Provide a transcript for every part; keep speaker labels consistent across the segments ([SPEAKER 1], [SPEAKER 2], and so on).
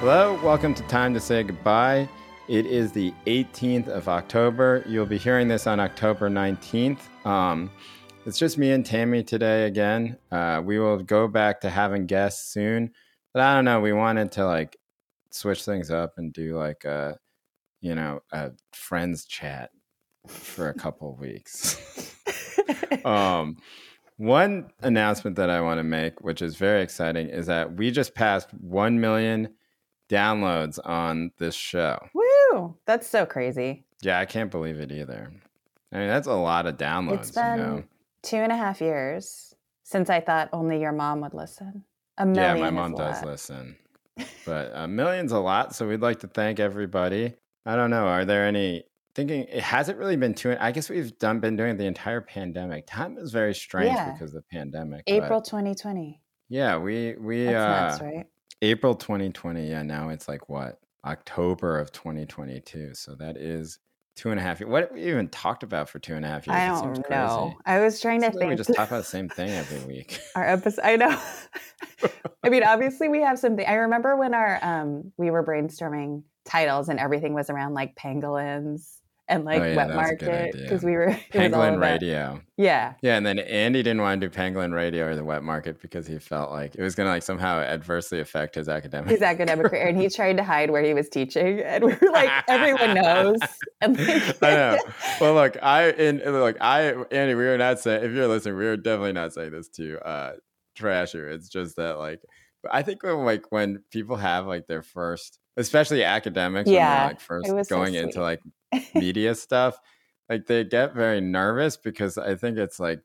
[SPEAKER 1] Hello, welcome to Time to Say Goodbye. It is the 18th of October. You'll be hearing this on October 19th. Um, it's just me and Tammy today again. Uh, we will go back to having guests soon, but I don't know. We wanted to like switch things up and do like a, you know, a friends chat for a couple weeks. um, one announcement that I want to make, which is very exciting, is that we just passed 1 million downloads on this show.
[SPEAKER 2] Woo! That's so crazy.
[SPEAKER 1] Yeah, I can't believe it either. I mean, that's a lot of downloads.
[SPEAKER 2] It's been
[SPEAKER 1] you know?
[SPEAKER 2] two and a half years since I thought only your mom would listen. A million.
[SPEAKER 1] Yeah, my mom does
[SPEAKER 2] lot.
[SPEAKER 1] listen, but a million's a lot. So we'd like to thank everybody. I don't know. Are there any thinking? It hasn't really been two. I guess we've done been doing the entire pandemic. Time is very strange
[SPEAKER 2] Yeah.
[SPEAKER 1] because of the pandemic.
[SPEAKER 2] April 2020.
[SPEAKER 1] yeah, we we
[SPEAKER 2] That's
[SPEAKER 1] uh,
[SPEAKER 2] nuts, right?
[SPEAKER 1] April 2020. Yeah, now it's like what October of 2022. So that is two and a half years. What have we even talked about for two and a half years?
[SPEAKER 2] I
[SPEAKER 1] It seems
[SPEAKER 2] don't
[SPEAKER 1] crazy.
[SPEAKER 2] know. I was trying to think.
[SPEAKER 1] we just talk about the same thing every week.
[SPEAKER 2] our episode. I know. I mean, obviously, we have something. I remember when our um we were brainstorming titles and everything was around like pangolins and like
[SPEAKER 1] Oh, yeah,
[SPEAKER 2] wet
[SPEAKER 1] that was a good
[SPEAKER 2] market because we were it was all
[SPEAKER 1] Pangolin Radio.
[SPEAKER 2] Yeah,
[SPEAKER 1] Yeah, and then Andy didn't want to do Pangolin Radio or the wet market because he felt like it was going to like somehow adversely affect his academic.
[SPEAKER 2] his academic career, and he tried to hide where he was teaching, and we were like, everyone knows. And like,
[SPEAKER 1] I know. Well, look, I and look, I Andy, we are not saying if you're listening, we are definitely not saying this to uh trash you. It's just that like I think when like when people have like their first, especially academics, when
[SPEAKER 2] Yeah,
[SPEAKER 1] they're like first
[SPEAKER 2] was so
[SPEAKER 1] going into like media stuff, like they get very nervous because I think it's like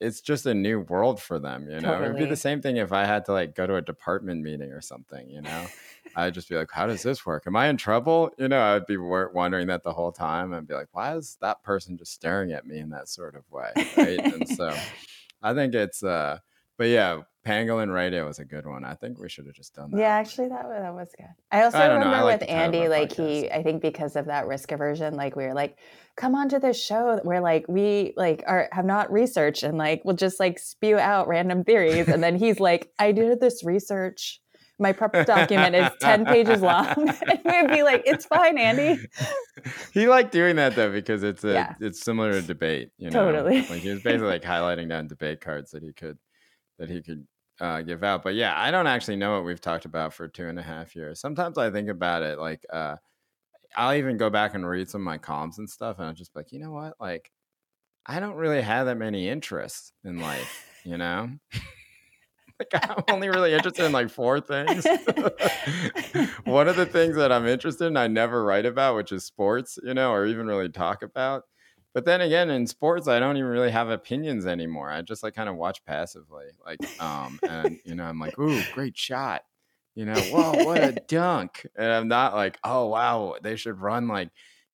[SPEAKER 1] it's just a new world for them, you know. It would be the same thing if I had to like go to a department meeting or something, you know. I'd just be like, "How does this work? Am I in trouble?" You know, I'd be wondering that the whole time, and be like, "Why is that person just staring at me in that sort of way?" Right? and so, I think it's, uh but yeah, Pangolin Radio was a good one. I think we should have just done that.
[SPEAKER 2] Yeah, actually, that was, that was good. I also
[SPEAKER 1] I don't I
[SPEAKER 2] remember
[SPEAKER 1] like
[SPEAKER 2] with
[SPEAKER 1] the title of
[SPEAKER 2] Andy, like he, I think because of that risk aversion, like we were like, come on to this show where like we like are have not researched and like we'll just like spew out random theories, and then he's like, I did this research. My prep document is ten pages long, and we'd be like, it's fine, Andy.
[SPEAKER 1] he liked doing that though because it's a
[SPEAKER 2] Yeah.
[SPEAKER 1] it's similar to debate, you know.
[SPEAKER 2] Totally.
[SPEAKER 1] Like he was basically like highlighting down debate cards that he could that he could uh, give out. But yeah, I don't actually know what we've talked about for two and a half years. Sometimes I think about it like uh, I'll even go back and read some of my columns and stuff, and I'm just like, you know what, like I don't really have that many interests in life, you know. like I'm only really interested in like four things. One of the things that I'm interested in, I never write about, which is sports, you know, or even really talk about. But then again, in sports, I don't even really have opinions anymore. I just like kind of watch passively, like, um, and you know, I'm like, ooh, great shot, you know, whoa, what a dunk, and I'm not like, oh wow, they should run like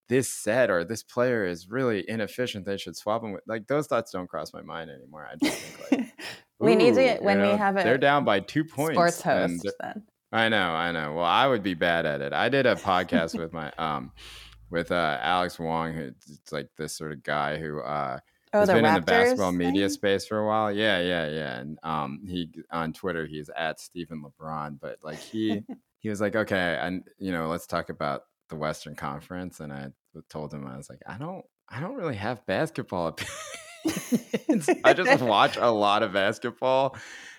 [SPEAKER 1] this set or this player is really inefficient. They should swap them with like those thoughts don't cross my mind anymore. I just think like
[SPEAKER 2] we need to
[SPEAKER 1] you
[SPEAKER 2] when we
[SPEAKER 1] know,
[SPEAKER 2] have it.
[SPEAKER 1] they're down by two points.
[SPEAKER 2] sports host. Then
[SPEAKER 1] I know, I know. Well, I would be bad at it. I did a podcast with my um with uh Alex Wong, who's like this sort of guy who uh
[SPEAKER 2] oh,
[SPEAKER 1] has been
[SPEAKER 2] Raptors
[SPEAKER 1] in the basketball media
[SPEAKER 2] thing?
[SPEAKER 1] space for a while. Yeah, yeah, yeah. And um he on Twitter he's at Stephen LeBron, but like he he was like, Okay, and you know, let's talk about the Western Conference. And I told him I was like, I don't I don't really have basketball opinions. I just watch a lot of basketball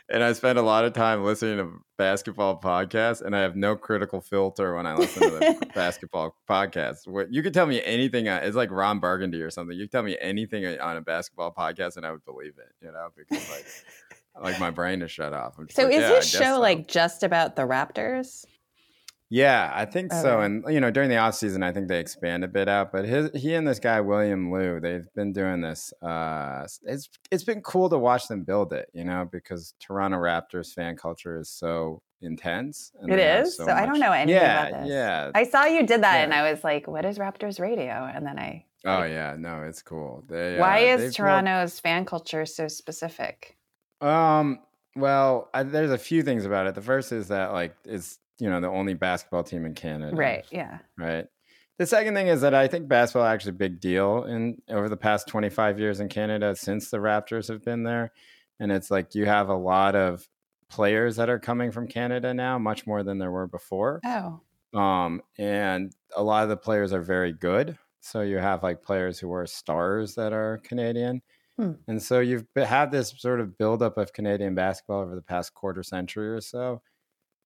[SPEAKER 1] and I spend a lot of time listening to basketball podcasts, and I have no critical filter when I listen to the basketball podcasts. What you could tell me anything, uh, it's like Ron Burgundy or something. You could tell me anything on a basketball podcast, and I would believe it. You know, because like, like my brain is shut off.
[SPEAKER 2] So
[SPEAKER 1] like,
[SPEAKER 2] is
[SPEAKER 1] yeah,
[SPEAKER 2] this show
[SPEAKER 1] so.
[SPEAKER 2] like just about the Raptors?
[SPEAKER 1] Yeah, I think so. And you know, during the off season, I think they expand a bit out. But his he and this guy William Lou, they've been doing this. Uh, it's it's been cool to watch them build it. You know, because Toronto Raptors fan culture is so intense. and
[SPEAKER 2] It is? So I don't know anything
[SPEAKER 1] yeah,
[SPEAKER 2] about this.
[SPEAKER 1] Yeah,
[SPEAKER 2] I saw you did that, and I was like, "What is Raptors Radio?" And then I,
[SPEAKER 1] Oh yeah, no, it's cool. They,
[SPEAKER 2] why
[SPEAKER 1] uh,
[SPEAKER 2] is
[SPEAKER 1] built-
[SPEAKER 2] Toronto's fan culture so specific?
[SPEAKER 1] Um. Well, I, there's a few things about it. The first is that like it's you know the only basketball team in Canada.
[SPEAKER 2] Right? Yeah.
[SPEAKER 1] right? The second thing is that I think basketball actually a big deal in over the past 25 years in Canada since the Raptors have been there. And it's like you have a lot of players that are coming from Canada now, much more than there were before.
[SPEAKER 2] Oh.
[SPEAKER 1] Um, and a lot of the players are very good. So you have like players who are stars that are Canadian.
[SPEAKER 2] Hmm.
[SPEAKER 1] And so you've had this sort of buildup of Canadian basketball over the past quarter century or so.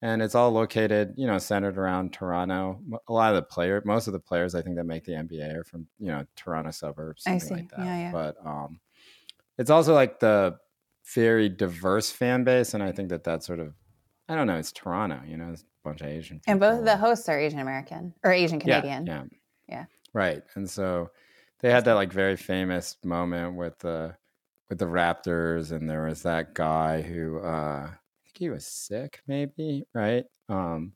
[SPEAKER 1] And it's all located, you know, centered around Toronto. A lot of the player, most of the players I think that make the NBA are from, you know, Toronto suburbs,
[SPEAKER 2] I
[SPEAKER 1] something
[SPEAKER 2] see.
[SPEAKER 1] like that.
[SPEAKER 2] Yeah, yeah.
[SPEAKER 1] But um, it's also like the very diverse fan base. And I think that that's sort of, I don't know, it's Toronto, you know, it's a bunch of Asian.
[SPEAKER 2] And both of the hosts are Asian American or Asian Canadian.
[SPEAKER 1] Yeah, yeah.
[SPEAKER 2] Yeah.
[SPEAKER 1] Right. And so they had that like very famous moment with the with the Raptors and there was that guy who uh he was sick maybe, right? Um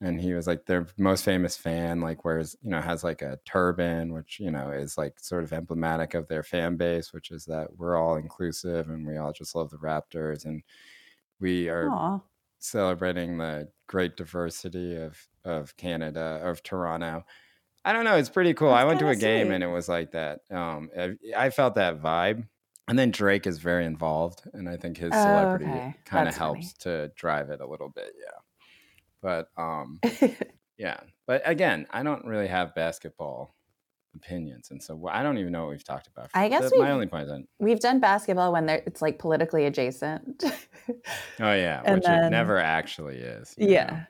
[SPEAKER 1] and he was like their most famous fan like wears, you know, has like a turban which, you know, is like sort of emblematic of their fan base, which is that we're all inclusive and we all just love the Raptors and we are
[SPEAKER 2] Aw.
[SPEAKER 1] celebrating the great diversity of of Canada of Toronto. I don't know, it's pretty cool.
[SPEAKER 2] That's
[SPEAKER 1] I went to a game
[SPEAKER 2] sweet.
[SPEAKER 1] and it was like that. Um, I, I felt that vibe, and then Drake is very involved, and I think his
[SPEAKER 2] Oh,
[SPEAKER 1] celebrity
[SPEAKER 2] okay.
[SPEAKER 1] kind of
[SPEAKER 2] That's funny.
[SPEAKER 1] helps to drive it a little bit. Yeah, but um, yeah, but again, I don't really have basketball opinions, and so I don't even know what we've talked about.
[SPEAKER 2] I guess
[SPEAKER 1] my only point is, that-
[SPEAKER 2] We've done basketball when there it's like politically adjacent.
[SPEAKER 1] oh yeah,
[SPEAKER 2] And
[SPEAKER 1] which it never actually is. you know?
[SPEAKER 2] yeah.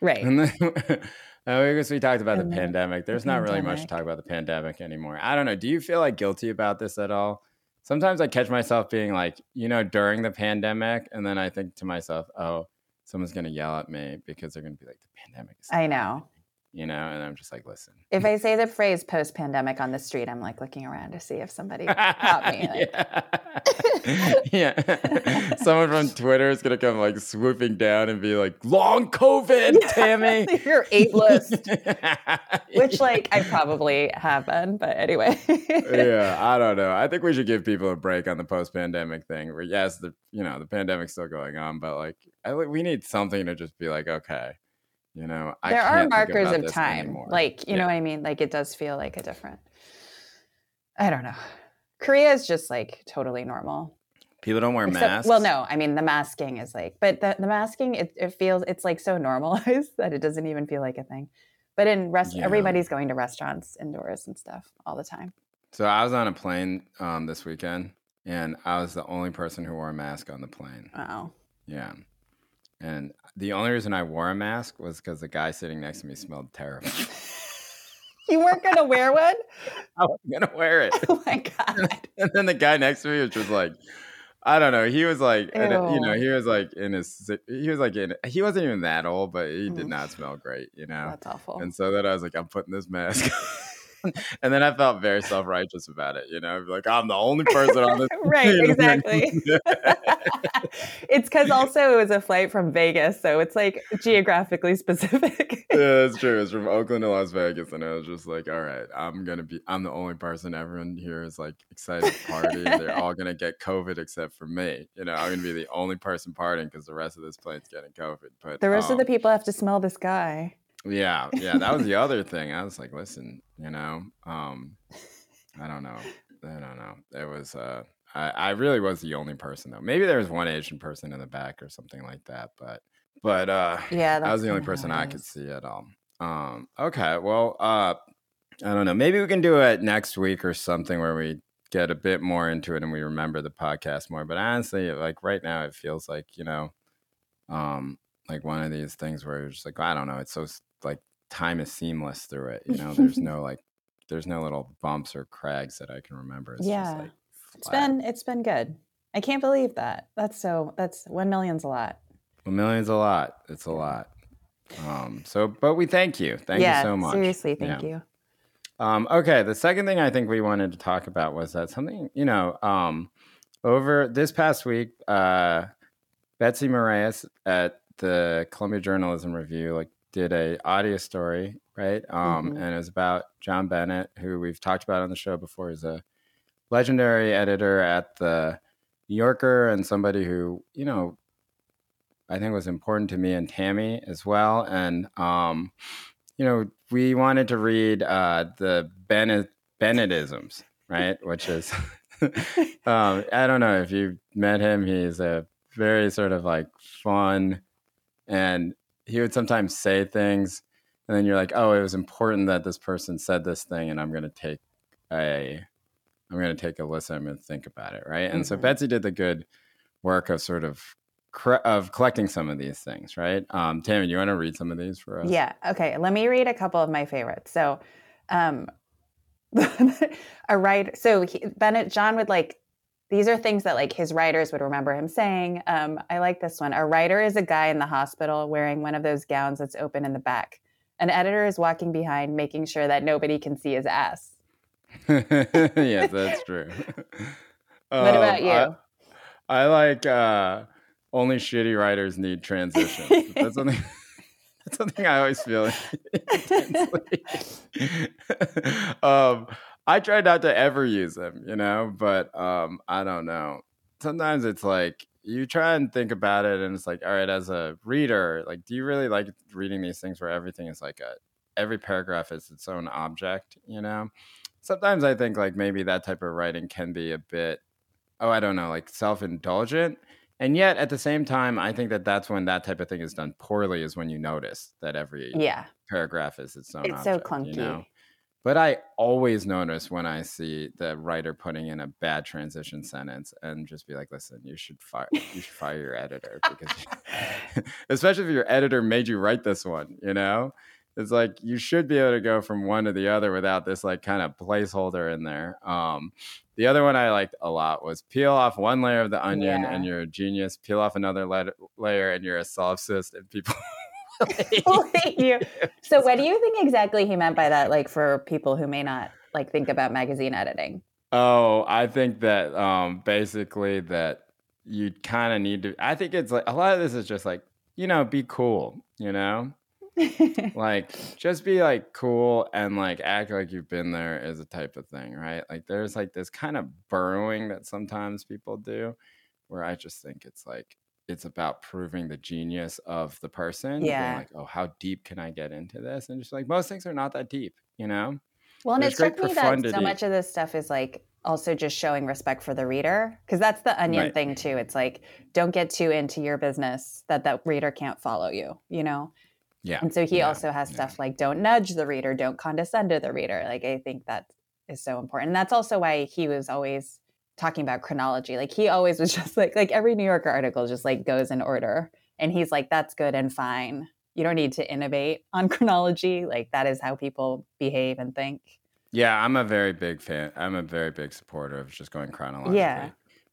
[SPEAKER 2] Right.
[SPEAKER 1] And then, I guess we talked about
[SPEAKER 2] And
[SPEAKER 1] the pandemic. There's
[SPEAKER 2] the
[SPEAKER 1] not really much to talk about the pandemic anymore. I don't know. Do you feel like guilty about this at all? Sometimes I catch myself being like, you know, during the pandemic, and then I think to myself, oh, someone's gonna yell at me because they're gonna be like, the pandemic is.
[SPEAKER 2] I know.
[SPEAKER 1] Happening," You know, and I'm just like, listen.
[SPEAKER 2] If I say the phrase post pandemic on the street, I'm like looking around to see if somebody caught me. Like,
[SPEAKER 1] yeah. Someone from Twitter is gonna come like swooping down and be like, "Long COVID, Tammy."
[SPEAKER 2] Your eight list. Which, like, I probably have been, but anyway.
[SPEAKER 1] yeah, I don't know. I think we should give people a break on the post-pandemic thing. Where yes, the you know the pandemic's still going on, but like I, we need something to just be like, okay, you know, I
[SPEAKER 2] there are markers of time.
[SPEAKER 1] anymore.
[SPEAKER 2] Like, you
[SPEAKER 1] Yeah.
[SPEAKER 2] know what I mean? Like, it does feel like a different. I don't know. Korea is just like totally normal.
[SPEAKER 1] people don't wear
[SPEAKER 2] Except-
[SPEAKER 1] masks.
[SPEAKER 2] Well, no, I mean the masking is like, but the, the masking it, it feels it's like so normalized that it doesn't even feel like a thing. But in rest,
[SPEAKER 1] Yeah.
[SPEAKER 2] everybody's going to restaurants indoors and stuff all the time.
[SPEAKER 1] So I was on a plane um, this weekend, and I was the only person who wore a mask on the plane.
[SPEAKER 2] Wow.
[SPEAKER 1] Yeah, and the only reason I wore a mask was because the guy sitting next to me smelled terrible.
[SPEAKER 2] you weren't gonna wear one?
[SPEAKER 1] I was gonna wear it.
[SPEAKER 2] Oh my god!
[SPEAKER 1] and then the guy next to me was just like I don't know. He was like, a- you know, he was like in his, he was like in, he wasn't even that old, but he did
[SPEAKER 2] Mm.
[SPEAKER 1] not smell great, you know.
[SPEAKER 2] That's awful.
[SPEAKER 1] And so then I was like, I'm putting this mask. and then I felt very self righteous about it, you know, like I'm the only person on this.
[SPEAKER 2] right, exactly. it's because also it was a flight from Vegas, so it's like geographically specific.
[SPEAKER 1] yeah, that's true. It's from Oakland to Las Vegas, and I was just like, all right, I'm gonna be. I'm the only person. Everyone here is like excited to party. They're all gonna get COVID except for me. You know, I'm gonna be the only person partying because the rest of this plane's getting COVID. But
[SPEAKER 2] the rest of the
[SPEAKER 1] um,
[SPEAKER 2] people have to smell this guy.
[SPEAKER 1] Yeah, yeah, that was the other thing. I was like, listen, you know, um, I don't know, I don't know. It was, uh, I, I really was the only person though. Maybe there was one Asian person in the back or something like that, but, but, uh,
[SPEAKER 2] Yeah,
[SPEAKER 1] I was the only person I could see at all. Um, okay, well, uh, I don't know. Maybe we can do it next week or something where we get a bit more into it and we remember the podcast more. But honestly, like right now, it feels like you know, um, like one of these things where it's just like I don't know. It's so time is seamless through it. You know, there's no like, there's no little bumps or crags that I can remember. It's
[SPEAKER 2] Yeah.
[SPEAKER 1] just like
[SPEAKER 2] It's been it's been good. I can't believe that. That's so that's one million's a lot.
[SPEAKER 1] a million's a lot. It's a lot. Um, so, but we thank you. Thank
[SPEAKER 2] yeah,
[SPEAKER 1] you so much.
[SPEAKER 2] seriously, thank
[SPEAKER 1] Yeah.
[SPEAKER 2] you.
[SPEAKER 1] Um, okay, the second thing I think we wanted to talk about was that something, you know, um, over this past week, uh, Betsy Morais at the Columbia Journalism Review like did a audio story, right? Um,
[SPEAKER 2] Mhm.
[SPEAKER 1] and it was about John Bennet, who we've talked about on the show before. He's a legendary editor at the New Yorker and somebody who, you know, I think was important to me and Tammy as well. And um, you know, we wanted to read uh, the Bennet Bennettisms, right? Which is, um, I don't know if you've met him. He's a very sort of like fun, and he would sometimes say things, and then you're like, oh, it was important that this person said this thing, and I'm gonna take a, I'm gonna take a listen, I'm think about it, right? And so
[SPEAKER 2] Mhm.
[SPEAKER 1] Betsy did the good work of sort of cr- of collecting some of these things, right? Um, Tammy, you want to read some of these for us?
[SPEAKER 2] Yeah. Okay. Let me read a couple of my favorites. So, um, a writer. So he, Bennet John would like. These are things that like his writers would remember him saying. Um, I like this one. A writer is a guy in the hospital wearing one of those gowns that's open in the back. An editor is walking behind, making sure that nobody can see his ass.
[SPEAKER 1] yes, that's true.
[SPEAKER 2] What about
[SPEAKER 1] Um,
[SPEAKER 2] you?
[SPEAKER 1] I, I like uh, only shitty writers need transitions. That's something. That's something I always feel intensely. um, I try not to ever use them, you know, but um, I don't know. Sometimes it's like you try and think about it, and it's like, all right, as a reader, like, do you really like reading these things where everything is like a every paragraph is its own object, you know? Sometimes I think like maybe that type of writing can be a bit, oh, I don't know, like self indulgent. And yet at the same time, I think that that's when that type of thing is done poorly, is when you notice that every
[SPEAKER 2] Yeah.
[SPEAKER 1] paragraph is its own
[SPEAKER 2] It's so clunky.
[SPEAKER 1] You know? But I always notice when I see the writer putting in a bad transition sentence and just be like, listen, you should fire you should fire your editor because especially if your editor made you write this one, you know? It's like you should be able to go from one to the other without this like kind of placeholder in there. Um the other one I liked a lot was peel off one layer of the onion
[SPEAKER 2] Yeah.
[SPEAKER 1] and you're a genius. Peel off another la- layer and you're a solipsist and people will hate
[SPEAKER 2] Will hate you. So, what do you think exactly he meant by that? Like for people who may not like think about magazine editing.
[SPEAKER 1] Oh, I think that um basically that you kind of need to I think it's like a lot of this is just like, you know, be cool, you know? Like just be like cool and like act like you've been there is a type of thing, right? Like there's like this kind of burrowing that sometimes people do where I just think it's like it's about proving the genius of the person. being
[SPEAKER 2] Yeah.
[SPEAKER 1] like, oh, how deep can I get into this? And just like most things are not that deep, you know?
[SPEAKER 2] Well, and it
[SPEAKER 1] There's
[SPEAKER 2] struck me that so much of this stuff is like also just showing respect for the reader because that's the onion
[SPEAKER 1] Right.
[SPEAKER 2] thing too. It's like don't get too into your business that that reader can't follow you, you know.
[SPEAKER 1] Yeah.
[SPEAKER 2] And so he
[SPEAKER 1] yeah,
[SPEAKER 2] also has
[SPEAKER 1] yeah.
[SPEAKER 2] stuff like don't nudge the reader, don't condescend to the reader. Like I think that is so important. And that's also why he was always talking about chronology. Like he always was just like like every New Yorker article just like goes in order. And he's like, that's good and fine. You don't need to innovate on chronology. Like that is how people behave and think.
[SPEAKER 1] Yeah, I'm a very big fan. I'm a very big supporter of just going chronologically.
[SPEAKER 2] Yeah.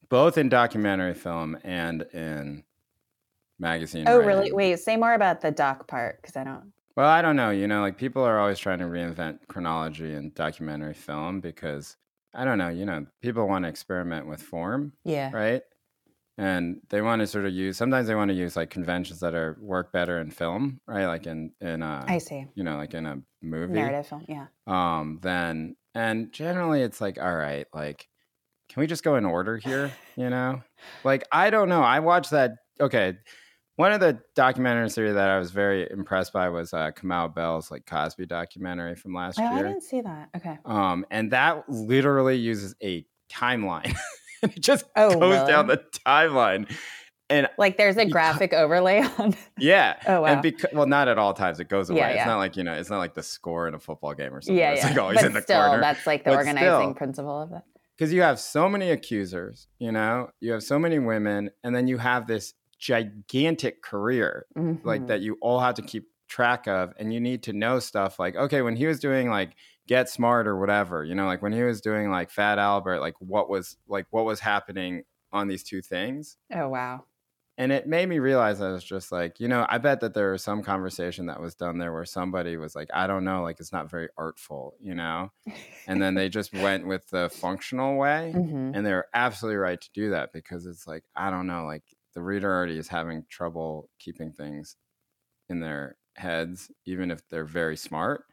[SPEAKER 1] Both in documentary film and in magazine.
[SPEAKER 2] Oh, really? Wait, say more about the doc part because I don't.
[SPEAKER 1] Well, I don't know. You know, like people are always trying to reinvent chronology in documentary film because I don't know. You know, people want to experiment with form,
[SPEAKER 2] Yeah.
[SPEAKER 1] right? And they want to sort of use. Sometimes they want to use like conventions that are work better in film, right? Like in in a
[SPEAKER 2] I see.
[SPEAKER 1] you know, like in a movie.
[SPEAKER 2] Narrative film. Yeah.
[SPEAKER 1] um then and generally it's like all right like can we just go in order here you know like i don't know i watched that okay one of the documentaries that i was very impressed by was uh Kamau bell's like cosby documentary from last
[SPEAKER 2] Oh, I didn't see that. Okay.
[SPEAKER 1] um and that literally uses a timeline it just
[SPEAKER 2] Oh,
[SPEAKER 1] goes down the timeline and
[SPEAKER 2] Like there's a graphic overlay on.
[SPEAKER 1] yeah
[SPEAKER 2] Oh, wow.
[SPEAKER 1] and because well not at all times it goes away
[SPEAKER 2] Yeah,
[SPEAKER 1] it's
[SPEAKER 2] yeah.
[SPEAKER 1] not like you know it's not like the score in a football game or something
[SPEAKER 2] yeah,
[SPEAKER 1] it's
[SPEAKER 2] yeah.
[SPEAKER 1] like always
[SPEAKER 2] but
[SPEAKER 1] in the
[SPEAKER 2] still,
[SPEAKER 1] corner
[SPEAKER 2] that's like the
[SPEAKER 1] But
[SPEAKER 2] organizing
[SPEAKER 1] still.
[SPEAKER 2] principle of it.
[SPEAKER 1] because you have so many accusers, you know, you have so many women, and then you have this gigantic career like
[SPEAKER 2] Mhm.
[SPEAKER 1] that you all have to keep track of, and you need to know stuff like, okay, when he was doing like Get Smart or whatever, you know, like when he was doing like Fat Albert, like what was like what was happening on these two things.
[SPEAKER 2] Oh wow.
[SPEAKER 1] And it made me realize I was just like, you know, I bet that there was some conversation that was done there where somebody was like, I don't know, like it's not very artful, you know? And then they just went with the functional way
[SPEAKER 2] Mhm.
[SPEAKER 1] and they're absolutely right to do that because it's like i don't know like the reader already is having trouble keeping things in their heads even if they're very smart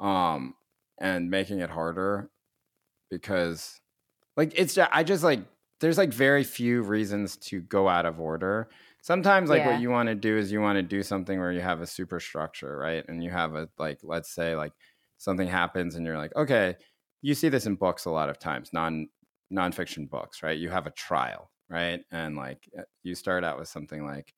[SPEAKER 1] um and making it harder because like it's ju- i just like there's like very few reasons to go out of order. Sometimes like
[SPEAKER 2] Yeah.
[SPEAKER 1] what you want to do is you want to do something where you have a superstructure right? And you have a like let's say like something happens and you're like okay you see this in books a lot of times non nonfiction books right? You have a trial right? And like uh, you start out with something like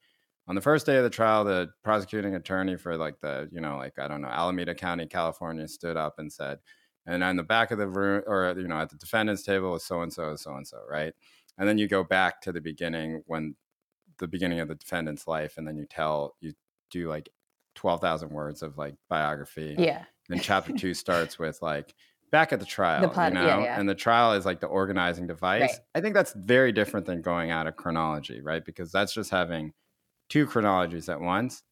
[SPEAKER 1] on the first day of the trial, the prosecuting attorney for like the, you know, like I don't know, Alameda County, California stood up and said, and on the back of the room or you know at the defendant's table was so and so is so and so right? And then you go back to the beginning when the beginning of the defendant's life and then you tell you do like 12,000 words of like biography.
[SPEAKER 2] Yeah.
[SPEAKER 1] And chapter 2 starts with like back at the trial
[SPEAKER 2] The plot-
[SPEAKER 1] you
[SPEAKER 2] yeah,
[SPEAKER 1] know
[SPEAKER 2] yeah.
[SPEAKER 1] and the trial is like the organizing device
[SPEAKER 2] Right.
[SPEAKER 1] i think that's very different than going out of chronology right because that's just having two chronologies at once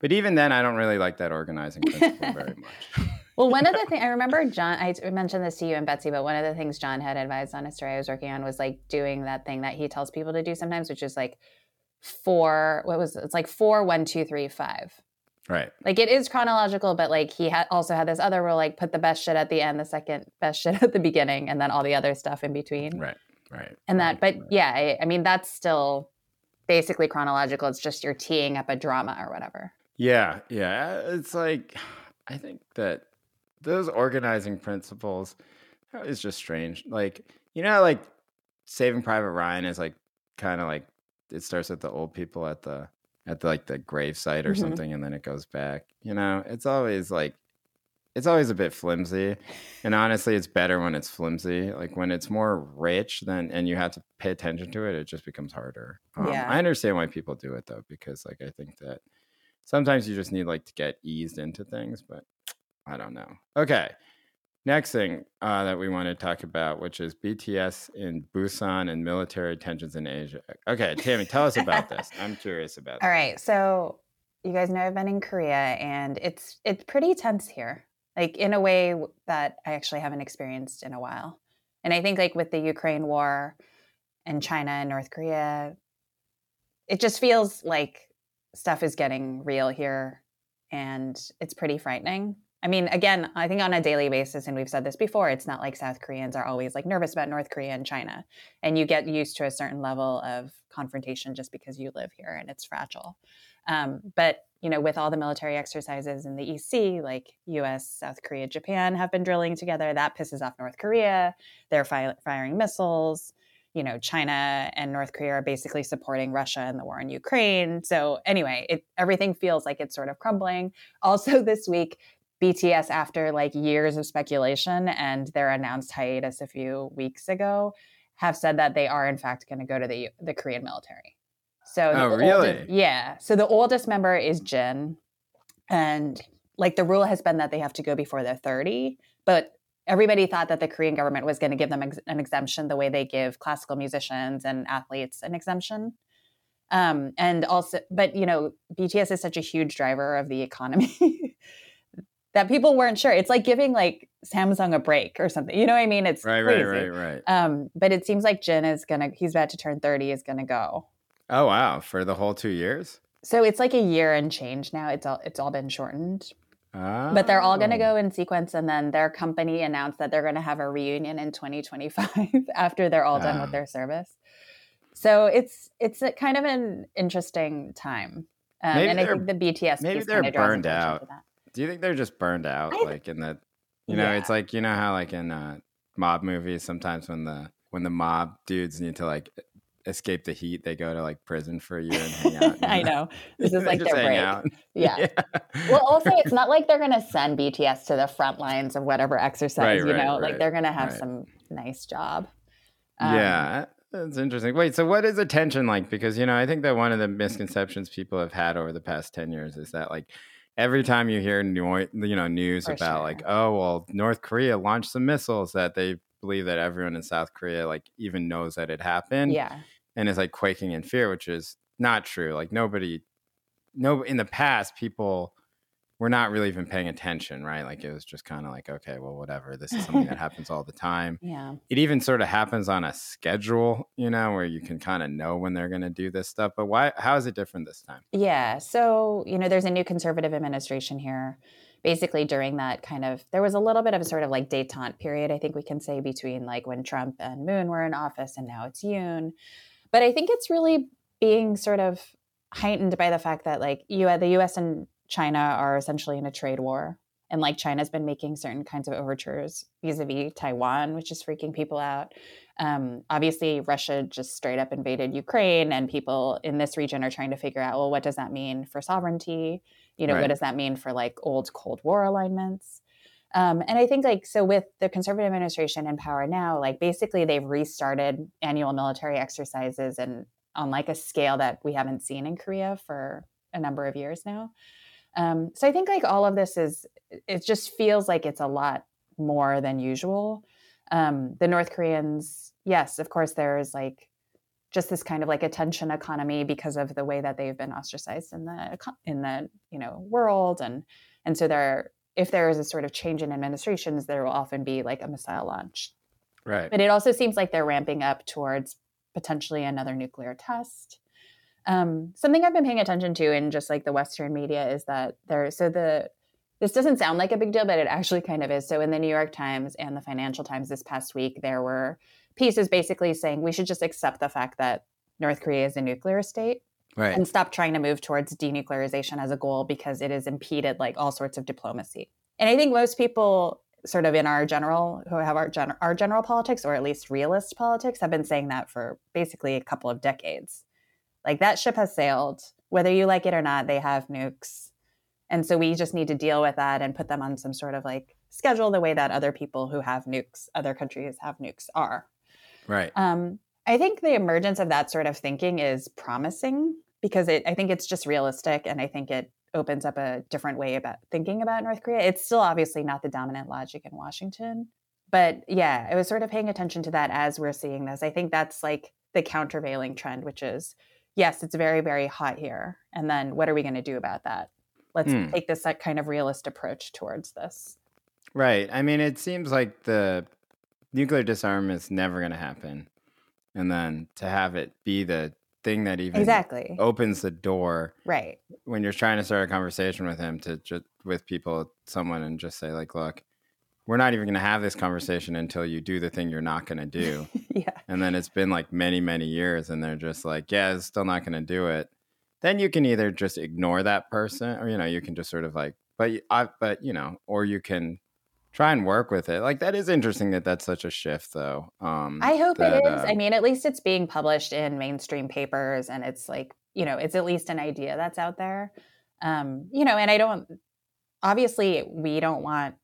[SPEAKER 1] but even then i don't really like that organizing principle very much
[SPEAKER 2] Well, one of the things I remember, John, I mentioned this to you and Betsy, but one of the things John had advised on a story I was working on was like doing that thing that he tells people to do sometimes, which is like four, what was it? It's like four, one, two, three, five.
[SPEAKER 1] Right
[SPEAKER 2] Like it is chronological, but like he had also had this other rule, like put the best shit at the end, the second best shit at the beginning, and then all the other stuff in between.
[SPEAKER 1] right right
[SPEAKER 2] And that,
[SPEAKER 1] right,
[SPEAKER 2] but
[SPEAKER 1] right.
[SPEAKER 2] yeah, I, I mean, that's still basically chronological. It's just you're teeing up a drama or whatever.
[SPEAKER 1] Yeah, yeah. Uh, it's like I think that those organizing principles is just strange. Like you know, like Saving Private Ryan is like kind of like it starts with the old people at the at the, like the grave site or
[SPEAKER 2] Mhm.
[SPEAKER 1] something, and then it goes back. You know, it's always like it's always a bit flimsy, and honestly, it's better when it's flimsy. Like when it's more rich, then and you have to pay attention to it, it just becomes harder. Um,
[SPEAKER 2] Yeah.
[SPEAKER 1] I understand why people do it though, because like I think that sometimes you just need like to get eased into things, but I don't know. Okay. Next thing uh, that we want to talk about, which is BTS in Busan and military tensions in Asia. Okay, Tammy, tell us about this. I'm curious about
[SPEAKER 2] All
[SPEAKER 1] this.
[SPEAKER 2] right. So you guys know I've been in Korea and it's it's pretty tense here. Like in a way that I actually haven't experienced in a while. And I think like with the Ukraine war and China and North Korea, it just feels like stuff is getting real here and it's pretty frightening. I mean, again, I think on a daily basis, and we've said this before, it's not like South Koreans are always like nervous about North Korea and China. And you get used to a certain level of confrontation just because you live here and it's fragile. Um, but you know, with all the military exercises in the EC, like U.S., South Korea, Japan have been drilling together. That pisses off North Korea. They're fi- firing missiles. You know, China and North Korea are basically supporting Russia in the war in Ukraine. So anyway, it, everything feels like it's sort of crumbling. Also, this week, BTS, after like years of speculation and their announced hiatus a few weeks ago, have said that they are in fact going to go to the the Korean military. So
[SPEAKER 1] Oh,
[SPEAKER 2] oldest-
[SPEAKER 1] really?
[SPEAKER 2] yeah. So the oldest member is Jin, and like the rule has been that they have to go before they're thirty. But everybody thought that the Korean government was going to give them ex- an exemption the way they give classical musicians and athletes an exemption. Um, and also, but you know, BTS is such a huge driver of the economy that people weren't sure. It's like giving like Samsung a break or something. You know what I mean? It's
[SPEAKER 1] Right,
[SPEAKER 2] crazy.
[SPEAKER 1] right, right, right.
[SPEAKER 2] Um, but it seems like Jin is gonna. He's about to turn thirty. Is gonna go.
[SPEAKER 1] Oh wow, for the whole two years.
[SPEAKER 2] So it's like a year and change now. It's all it's all been shortened. But they're all going to
[SPEAKER 1] Oh.
[SPEAKER 2] go in sequence, and then their company announced that they're going to have a reunion in 2025 after they're all done with
[SPEAKER 1] Ah.
[SPEAKER 2] their service. So it's it's a kind of an interesting time, um,
[SPEAKER 1] Maybe
[SPEAKER 2] and I
[SPEAKER 1] they're-
[SPEAKER 2] think the BTS
[SPEAKER 1] maybe they're burned out. Do you think they're just burned out,
[SPEAKER 2] I
[SPEAKER 1] like in the, You know,
[SPEAKER 2] Yeah.
[SPEAKER 1] it's like you know how like in uh, mob movies, sometimes when the when the mob dudes need to like escape the heat, they go to like prison for a year and hang out.
[SPEAKER 2] I know this is like their break.
[SPEAKER 1] out.
[SPEAKER 2] Yeah. Well, also, it's not like they're going to send BTS to the front lines of whatever exercise.
[SPEAKER 1] Right,
[SPEAKER 2] you know,
[SPEAKER 1] right,
[SPEAKER 2] like they're going to have some nice job. Um,
[SPEAKER 1] yeah, that's interesting. Wait, so what is attention like? Because you know, I think that one of the misconceptions people have had over the past ten years is that like every time you hear new, you know news
[SPEAKER 2] For
[SPEAKER 1] about
[SPEAKER 2] sure.
[SPEAKER 1] like oh well North Korea launched some missiles that they believe that everyone in South Korea like even knows that it happened
[SPEAKER 2] yeah.
[SPEAKER 1] and is like quaking in fear, which is not true. Like nobody, no, in the past people were not really even paying attention, right? Like it was just kind of like okay, well whatever. This is something that happens all the time
[SPEAKER 2] Yeah.
[SPEAKER 1] it even sort of happens on a schedule, you know, where you can kind of know when they're going to do this stuff. But why? How is it different this time?
[SPEAKER 2] Yeah. So, you know, there's a new conservative administration here. Basically, during that kind of, there was a little bit of a sort of like detente period, I think we can say, between like when Trump and Moon were in office and now it's Yoon. But I think it's really being sort of heightened by the fact that like you, the US and China are essentially in a trade war. And like China's been making certain kinds of overtures vis a vis Taiwan, which is freaking people out. Um, obviously, Russia just straight up invaded Ukraine, and people in this region are trying to figure out, well, what does that mean for sovereignty? You know, right. what does that mean for like old Cold War alignments? Um, and I think like so with the conservative administration in power now, like basically they've restarted annual military exercises and on like a scale that we haven't seen in Korea for a number of years now. Um, so I think like all of this is it just feels like it's a lot more than usual. Um, the North Koreans, yes, of course, there is like just this kind of like attention economy because of the way that they've been ostracized in the in the you know world. And and so there if there is a sort of change in administrations there will often be like a missile launch.
[SPEAKER 1] Right.
[SPEAKER 2] But it also seems like they're ramping up towards potentially another nuclear test um, something i've been paying attention to in just like the western media is that there so the this doesn't sound like a big deal but it actually kind of is so in the new york times and the financial times this past week there were pieces basically saying we should just accept the fact that north korea is a nuclear state
[SPEAKER 1] right.
[SPEAKER 2] and stop trying to move towards denuclearization as a goal because it has impeded like all sorts of diplomacy. And I think most people sort of in our general who have our, gen- our general politics or at least realist politics have been saying that for basically a couple of decades. Like that ship has sailed, whether you like it or not, they have nukes. And so we just need to deal with that and put them on some sort of like schedule the way that other people who have nukes, other countries have nukes are.
[SPEAKER 1] Right.
[SPEAKER 2] Um, I think the emergence of that sort of thinking is promising because it, I think it's just realistic and I think it opens up a different way about thinking about North Korea. It's still obviously not the dominant logic in Washington. But yeah, I was sort of paying attention to that as we're seeing this. I think that's like the countervailing trend, which is yes, it's very, very hot here. And then what are we going to do about that? Let's hmm. take this kind of realist approach towards this.
[SPEAKER 1] Right. I mean, it seems like the nuclear disarmament is never going to happen. And then to have it be the thing that even
[SPEAKER 2] exactly
[SPEAKER 1] opens the door
[SPEAKER 2] right
[SPEAKER 1] when you're trying to start a conversation with him to just with people someone and just say like look we're not even going to have this conversation until you do the thing you're not going to do
[SPEAKER 2] yeah
[SPEAKER 1] and then it's been like many many years and they're just like yeah it's still not going to do it then you can either just ignore that person or you know you can just sort of like but I, but you know or you can try and work with it. Like that is interesting that that's such a shift, though. Um,
[SPEAKER 2] I hope
[SPEAKER 1] that,
[SPEAKER 2] it is. Uh, I mean, at least it's being published in mainstream papers, and it's like you know, it's at least an idea that's out there. Um, you know, and I don't. Obviously, we don't want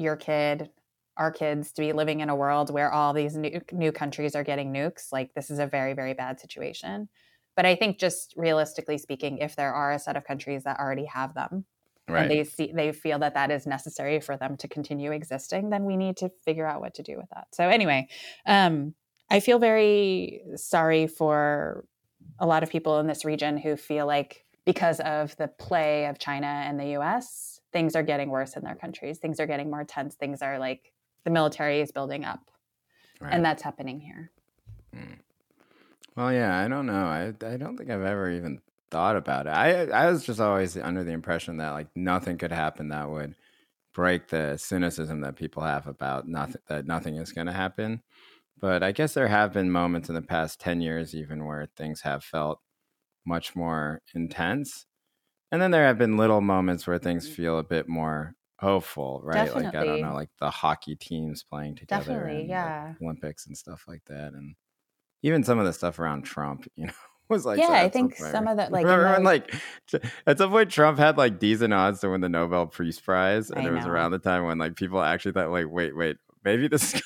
[SPEAKER 2] your kid, our kids, to be living in a world where all these new, new countries are getting nukes. Like this is a very, very bad situation. But I think, just realistically speaking, if there are a set of countries that already have them, right. and they see they feel that that is necessary for them to continue existing, then we need to figure out what to do with that. So anyway, um, I feel very sorry for a lot of people in this region who feel like because of the play of China and the US, things are getting worse in their countries. Things are getting more tense. Things are like the military is building up. Right. And that's happening here.
[SPEAKER 1] Mm. Well, yeah, I don't know. I I don't think I've ever even thought about it. I I was just always under the impression that like nothing could happen that would break the cynicism that people have about nothing that nothing is going to happen. But I guess there have been moments in the past 10 years even where things have felt much more intense. And then there have been little moments where things mm-hmm. feel a bit more hopeful, right? Definitely. Like I don't know, like the hockey teams playing together,
[SPEAKER 2] Definitely, and, yeah.
[SPEAKER 1] Like, Olympics and stuff like that, and even some of the stuff around Trump, you know, was like,
[SPEAKER 2] yeah, I think some of that, like,
[SPEAKER 1] remember when, like, at some point Trump had like decent odds to win the Nobel Peace Prize, and I it was know. around the time when like people actually thought, like, wait, wait, maybe this is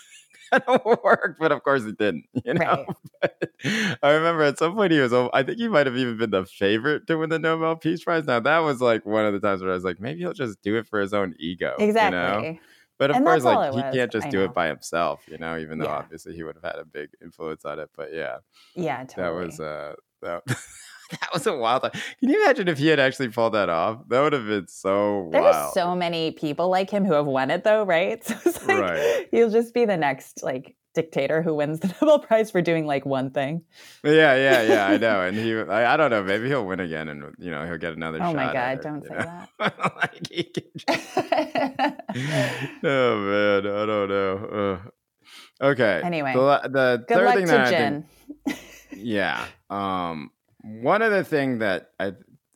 [SPEAKER 1] gonna work, but of course it didn't. You know, right. I remember at some point he was, I think he might have even been the favorite to win the Nobel Peace Prize. Now that was like one of the times where I was like, maybe he'll just do it for his own ego,
[SPEAKER 2] exactly.
[SPEAKER 1] You know? But of and course, like he can't just I do know. it by himself, you know. Even though yeah. obviously he would have had a big influence on it, but yeah,
[SPEAKER 2] yeah, totally.
[SPEAKER 1] that was uh, that. that was a wild. Can you imagine if he had actually pulled that off? That would have been so.
[SPEAKER 2] There's
[SPEAKER 1] wild.
[SPEAKER 2] so many people like him who have won it, though, right? So it's like right. he'll just be the next like dictator who wins the Nobel Prize for doing like one thing.
[SPEAKER 1] Yeah, yeah, yeah. I know, and he, I, I don't know. Maybe he'll win again, and you know he'll get another.
[SPEAKER 2] Oh
[SPEAKER 1] my
[SPEAKER 2] god! don't say know? that.
[SPEAKER 1] oh man, I don't know. Uh, okay.
[SPEAKER 2] Anyway,
[SPEAKER 1] the, the third thing that
[SPEAKER 2] Jen.
[SPEAKER 1] I think, yeah. Um, one other thing that I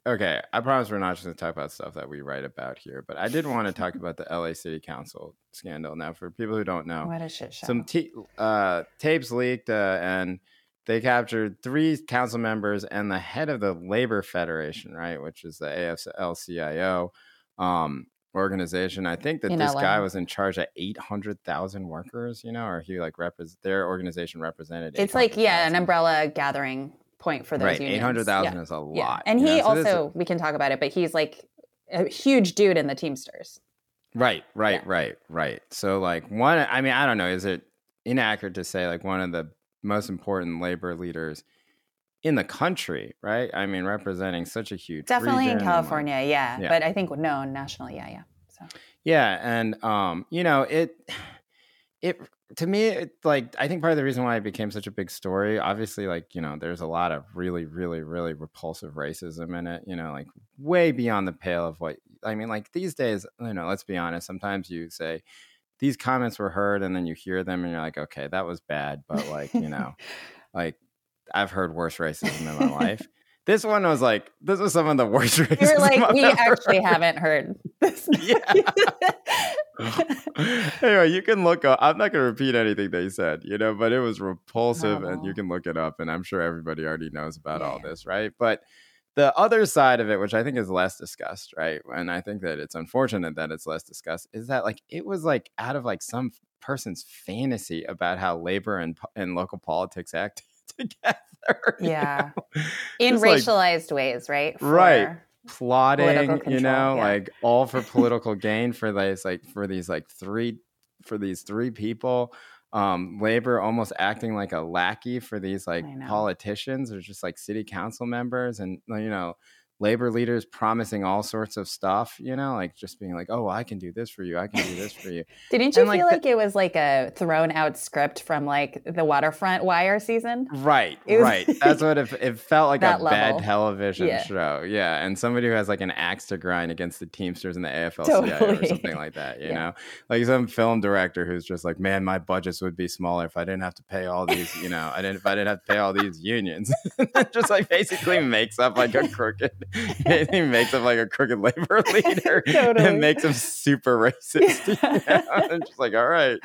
[SPEAKER 1] okay, I promise we're not just going to talk about stuff that we write about here, but I did want to talk about the LA City Council scandal. Now, for people who don't know,
[SPEAKER 2] What a shit show.
[SPEAKER 1] some t- uh, tapes leaked uh, and they captured three council members and the head of the labor federation right which is the afl-cio um, organization i think that
[SPEAKER 2] In
[SPEAKER 1] this guy was in charge of 800000 workers you know or he like repres their organization represented
[SPEAKER 2] it's like yeah, an umbrella gathering point for those
[SPEAKER 1] right
[SPEAKER 2] unions.
[SPEAKER 1] 800000
[SPEAKER 2] Yeah.
[SPEAKER 1] is a lot
[SPEAKER 2] Yeah. And he
[SPEAKER 1] know? So
[SPEAKER 2] also we can talk about it, but he's like a huge dude in the Teamsters.
[SPEAKER 1] Right, right,
[SPEAKER 2] Yeah.
[SPEAKER 1] right, right. So like one I mean, I don't know, is it inaccurate to say like one of the most important labor leaders in the country, right? I mean, representing such a huge
[SPEAKER 2] Definitely in
[SPEAKER 1] and, like-
[SPEAKER 2] California, yeah.
[SPEAKER 1] Yeah.
[SPEAKER 2] But I think known nationally, yeah, yeah. So
[SPEAKER 1] yeah, and um, you know, it it to me it, like I think part of the reason why it became such a big story, obviously like, you know, there's a lot of really really really repulsive racism in it, you know, like way beyond the pale of what I mean, like these days, you know, let's be honest, sometimes you say these comments were heard and then you hear them and you're like, okay, that was bad, but like, you know, like I've heard worse racism in my life. This one was like, this was some of the worst racism.
[SPEAKER 2] you're like,
[SPEAKER 1] I've
[SPEAKER 2] we actually
[SPEAKER 1] heard."
[SPEAKER 2] haven't heard this. Yeah.
[SPEAKER 1] anyway, you can look up. I'm not going to repeat anything they said, you know, but it was repulsive, and you
[SPEAKER 2] oh.
[SPEAKER 1] can look it up. And I'm sure everybody already knows about all this, right? But the other side of it, which I think is less discussed, right? And I think that it's unfortunate that it's less discussed, is that like it was like out of like some person's fantasy about how labor and and local politics act together. you
[SPEAKER 2] Yeah.
[SPEAKER 1] know?
[SPEAKER 2] in
[SPEAKER 1] Just, like,
[SPEAKER 2] racialized ways, right?
[SPEAKER 1] Right. Plotting,
[SPEAKER 2] Political
[SPEAKER 1] you know,
[SPEAKER 2] yeah.
[SPEAKER 1] like all for political gain for these like for these like three for these three people. Um, labor almost acting like a lackey for these like politicians or just like city council members and you know labor leaders promising all sorts of stuff, you know, like just being like, Oh, I can do this for you, I can do this for you.
[SPEAKER 2] Didn't you
[SPEAKER 1] And,
[SPEAKER 2] feel
[SPEAKER 1] the-
[SPEAKER 2] like it was like a thrown out script from like the Waterfront Wire season?
[SPEAKER 1] Right,
[SPEAKER 2] was-
[SPEAKER 1] right. That's what it, it felt like a
[SPEAKER 2] That
[SPEAKER 1] bad television
[SPEAKER 2] Yeah.
[SPEAKER 1] show. Yeah, and somebody who has like an axe to grind against the Teamsters and the AFL-CIO or something like that. You
[SPEAKER 2] Yeah.
[SPEAKER 1] know, like some film director who's just like, man, my budgets would be smaller if I didn't have to pay all these. You know, I didn't if I didn't have to pay all these unions. just like basically makes up like a crooked. he makes him like a crooked labor leader
[SPEAKER 2] Totally.
[SPEAKER 1] and makes him super racist. You know? and just like, all right,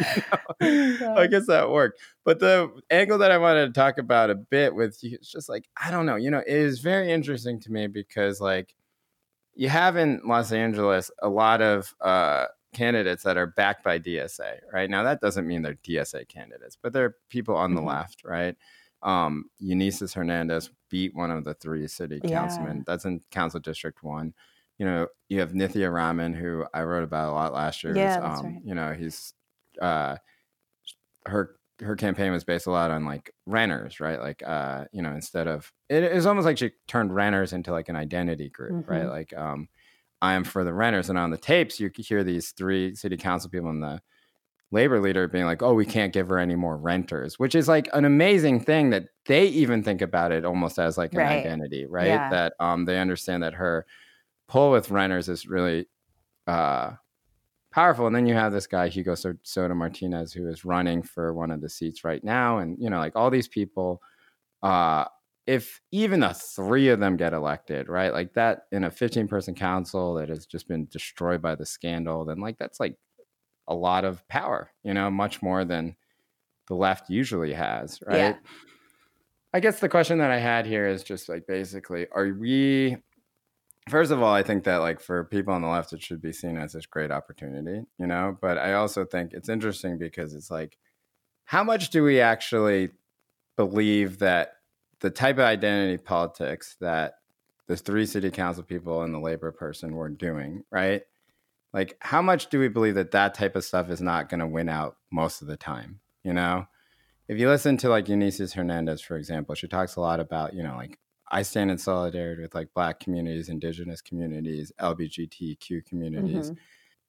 [SPEAKER 1] you know, I guess that worked. But the angle that I wanted to talk about a bit with you is just like, I don't know, you know, it is very interesting to me because like you have in Los Angeles a lot of uh candidates that are backed by DSA, right? Now that doesn't mean they're DSA candidates, but they're people on the
[SPEAKER 2] Mhm.
[SPEAKER 1] left, right? Um Eunisses Hernandez beat one of the three city
[SPEAKER 2] Yeah.
[SPEAKER 1] councilmen. That's in Council District One. You know, you have Nithya Raman, who I wrote about a lot last year.
[SPEAKER 2] Yeah, that's
[SPEAKER 1] um,
[SPEAKER 2] right.
[SPEAKER 1] You know, he's uh her her campaign was based a lot on like renters, right? Like uh, you know, instead of it, it was almost like she turned renters into like an identity group, right?
[SPEAKER 2] Mhm.
[SPEAKER 1] Like um I am for the renters. And on the tapes, you could hear these three city council people in the labor leader being like, oh, we can't give her any more renters, which is like an amazing thing that they even think about it almost as like an
[SPEAKER 2] Right.
[SPEAKER 1] identity, right?
[SPEAKER 2] Yeah.
[SPEAKER 1] That um they understand that her pull with renters is really uh powerful. And then you have this guy, Hugo So- Soto Martinez, who is running for one of the seats right now. And, you know, like all these people, uh, if even the three of them get elected, right? Like that in a 15 person council that has just been destroyed by the scandal, then like that's like a lot of power, you know, much more than the left usually has, right?
[SPEAKER 2] Yeah.
[SPEAKER 1] I guess the question that I had here is just like basically, are we first of all, I think that like for people on the left, it should be seen as this great opportunity, you know. But I also think it's interesting because it's like, how much do we actually believe that the type of identity politics that the three city council people and the labor person were doing, right? Like, how much do we believe that that type of stuff is not going to win out most of the time? You know, if you listen to like Eunisses Hernandez, for example, she talks a lot about, you know, like I stand in solidarity with like Black communities, Indigenous communities, LGBTQ communities.
[SPEAKER 2] Mhm.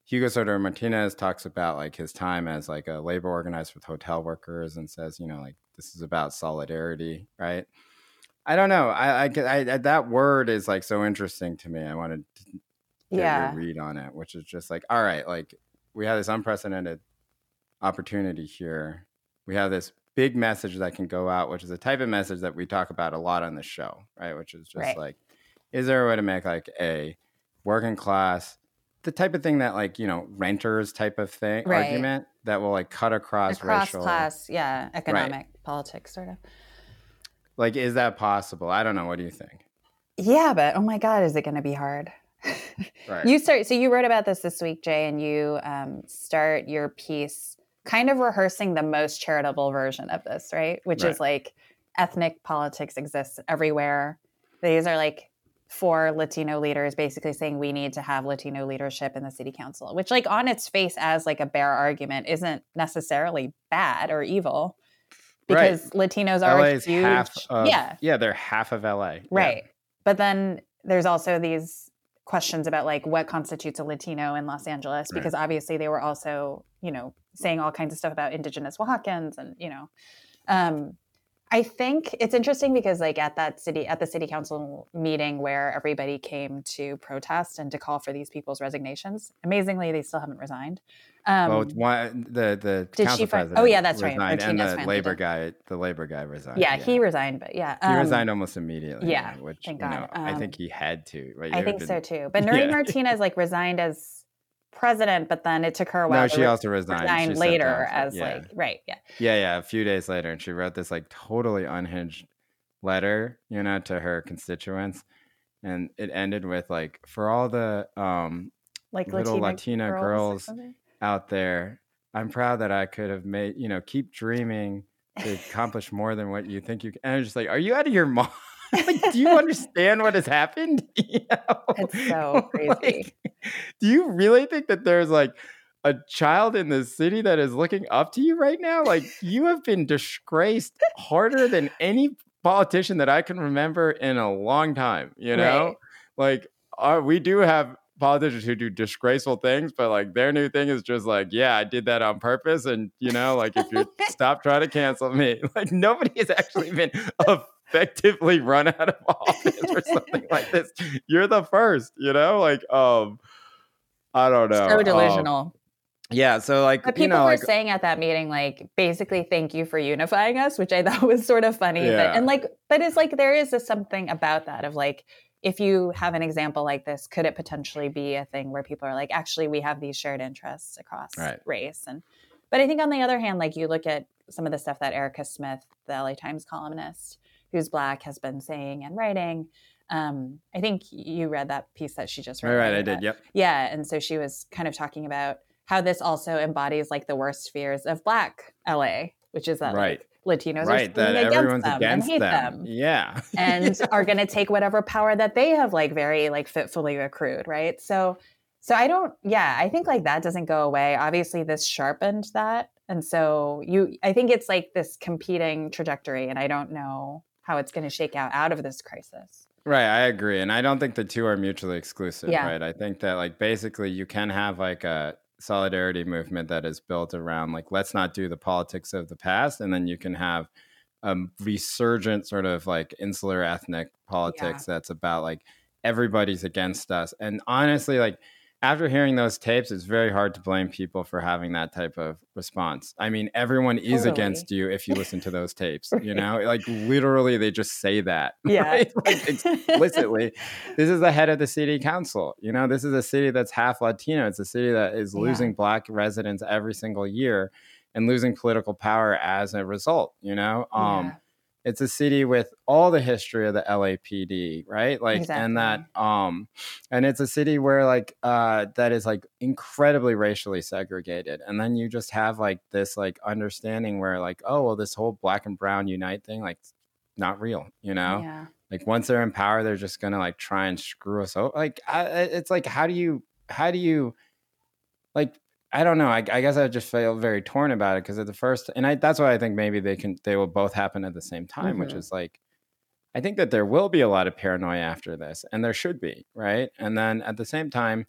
[SPEAKER 1] Hugo Soto Martinez talks about like his time as like a labor organizer with hotel workers and says, you know, like this is about solidarity, right? I don't know. I, I, I, I that word is like so interesting to me. I wanted to
[SPEAKER 2] Yeah.
[SPEAKER 1] read on it, which is just like, all right, like we have this unprecedented opportunity here. We have this big message that can go out, which is a type of message that we talk about a lot on the show, right? Which is just
[SPEAKER 2] Right.
[SPEAKER 1] like, is there a way to make like a working class the type of thing that like you know renters type of thing
[SPEAKER 2] Right.
[SPEAKER 1] argument that will like cut across,
[SPEAKER 2] Across
[SPEAKER 1] racial.
[SPEAKER 2] class, yeah, economic politics, sort of.
[SPEAKER 1] Like, is that possible? I don't know. What do you think?
[SPEAKER 2] Yeah, but oh my God, is it going to be hard?
[SPEAKER 1] Right.
[SPEAKER 2] You start. So you wrote about this this week, Jay, and you um, start your piece kind of rehearsing the most charitable version of this, right? Which
[SPEAKER 1] Right.
[SPEAKER 2] is like ethnic politics exists everywhere. These are like four Latino leaders basically saying we need to have Latino leadership in the city council, which, like, on its face as like a bare argument, isn't necessarily bad or evil.
[SPEAKER 1] Right.
[SPEAKER 2] Because Latinos are
[SPEAKER 1] LA
[SPEAKER 2] a huge,
[SPEAKER 1] half of
[SPEAKER 2] yeah,
[SPEAKER 1] yeah, they're half of LA. Yeah.
[SPEAKER 2] Right. But then there's also these questions about like what constitutes a Latino in Los Angeles
[SPEAKER 1] Right.
[SPEAKER 2] because obviously they were also, you know, saying all kinds of stuff about indigenous Oaxacans and, you know, um I think it's interesting because like at that city at the city council meeting where everybody came to protest and to call for these people's resignations, amazingly they still haven't resigned. Um
[SPEAKER 1] well, one, the the
[SPEAKER 2] Did she
[SPEAKER 1] council
[SPEAKER 2] fin- oh, yeah, that's right.
[SPEAKER 1] and the labor guy, the labor guy resigned.
[SPEAKER 2] yeah, he resigned, but yeah.
[SPEAKER 1] he
[SPEAKER 2] um,
[SPEAKER 1] resigned almost immediately.
[SPEAKER 2] yeah,
[SPEAKER 1] which
[SPEAKER 2] thank
[SPEAKER 1] you know,
[SPEAKER 2] God.
[SPEAKER 1] I
[SPEAKER 2] Um,
[SPEAKER 1] think he had to. Right?
[SPEAKER 2] I think
[SPEAKER 1] had
[SPEAKER 2] so too. But Noreen
[SPEAKER 1] Yeah.
[SPEAKER 2] Martinez like resigned as president, but then it took her a while
[SPEAKER 1] No, she also resigned. She
[SPEAKER 2] resign later as
[SPEAKER 1] yeah.
[SPEAKER 2] like right, yeah.
[SPEAKER 1] Yeah, yeah. A few days later, and she wrote this like totally unhinged letter, you know, to her constituents, and it ended with like, for all the um
[SPEAKER 2] Like
[SPEAKER 1] Little
[SPEAKER 2] Latina,
[SPEAKER 1] Latina
[SPEAKER 2] girls,
[SPEAKER 1] girls. Out there, I'm proud that I could have made, you know, keep dreaming to accomplish more than what you think you can. And I was just like, are you out of your mind? like, do you understand what has happened? You know?
[SPEAKER 2] It's so crazy.
[SPEAKER 1] Like, do you really think that there's like a child in this city that is looking up to you right now? Like, you have been disgraced harder than any politician that I can remember in a long time, you know?
[SPEAKER 2] Right.
[SPEAKER 1] Like, uh, we do have politicians who do disgraceful things, but like their new thing is just like, yeah, I did that on purpose. And, you know, like if you stop trying to cancel me, like nobody has actually been effectively run out of office or something like this. You're the first, you know, like, um, I don't know.
[SPEAKER 2] So
[SPEAKER 1] um,
[SPEAKER 2] delusional.
[SPEAKER 1] yeah. So like,
[SPEAKER 2] but people
[SPEAKER 1] you know,
[SPEAKER 2] were
[SPEAKER 1] like,
[SPEAKER 2] saying at that meeting, like, basically, thank you for unifying us, which I thought was sort of funny. But, and like, but it's like there is a, something about that of like, if you have an example like this, could it potentially be a thing where people are like, actually, we have these shared interests across
[SPEAKER 1] Right.
[SPEAKER 2] race? And, but I think on the other hand, like you look at some of the stuff that Erika Smith, the LA Times columnist, who's black, has been saying and writing. Um, I think you read that piece that she just
[SPEAKER 1] right,
[SPEAKER 2] read.
[SPEAKER 1] right, I did. Yep.
[SPEAKER 2] Yeah, and so she was kind of talking about how this also embodies like the worst fears of Black LA, which is that
[SPEAKER 1] Right.
[SPEAKER 2] like, Latinos
[SPEAKER 1] right.
[SPEAKER 2] are
[SPEAKER 1] That
[SPEAKER 2] against
[SPEAKER 1] everyone's
[SPEAKER 2] them
[SPEAKER 1] against
[SPEAKER 2] and hate
[SPEAKER 1] them.
[SPEAKER 2] them,
[SPEAKER 1] Yeah.
[SPEAKER 2] and are going to take whatever power that they have like very like fitfully accrued, right? So, so I don't. Yeah, I think like that doesn't go away. Obviously, this sharpened that, and so you. I think it's like this competing trajectory, and I don't know how it's going to shake out out of this crisis.
[SPEAKER 1] Right, I agree. And I don't think the two are mutually exclusive,
[SPEAKER 2] Yeah.
[SPEAKER 1] right? I think that like basically you can have like a solidarity movement that is built around like let's not do the politics of the past and then you can have a resurgent sort of like insular ethnic politics that's about like everybody's against us. And honestly like after hearing those tapes, it's very hard to blame people for having that type of response. I mean, everyone is
[SPEAKER 2] Totally.
[SPEAKER 1] against you if you listen to those tapes, you know? Like literally they just say that.
[SPEAKER 2] Yeah.
[SPEAKER 1] right? Like explicitly. this is the head of the city council. You know, this is a city that's half Latino. It's a city that is
[SPEAKER 2] Yeah.
[SPEAKER 1] losing black residents every single year and losing political power as a result, you know? Um
[SPEAKER 2] Yeah.
[SPEAKER 1] It's a city with all the history of the LAPD, right? Like and that um and it's a city where like uh that is like incredibly racially segregated. And then you just have like this like understanding where like, oh well this whole black and brown unite thing, like not real, you know?
[SPEAKER 2] Yeah.
[SPEAKER 1] like once they're in power they're just gonna like try and screw us over like I- it's like how do you how do you like i don't know i, I guess i just feel very torn about it because at the first and i that's why i think maybe they can they will both happen at the same time which
[SPEAKER 2] Mhm.
[SPEAKER 1] is like i think that there will be a lot of paranoia after this and there should be right and then at the same time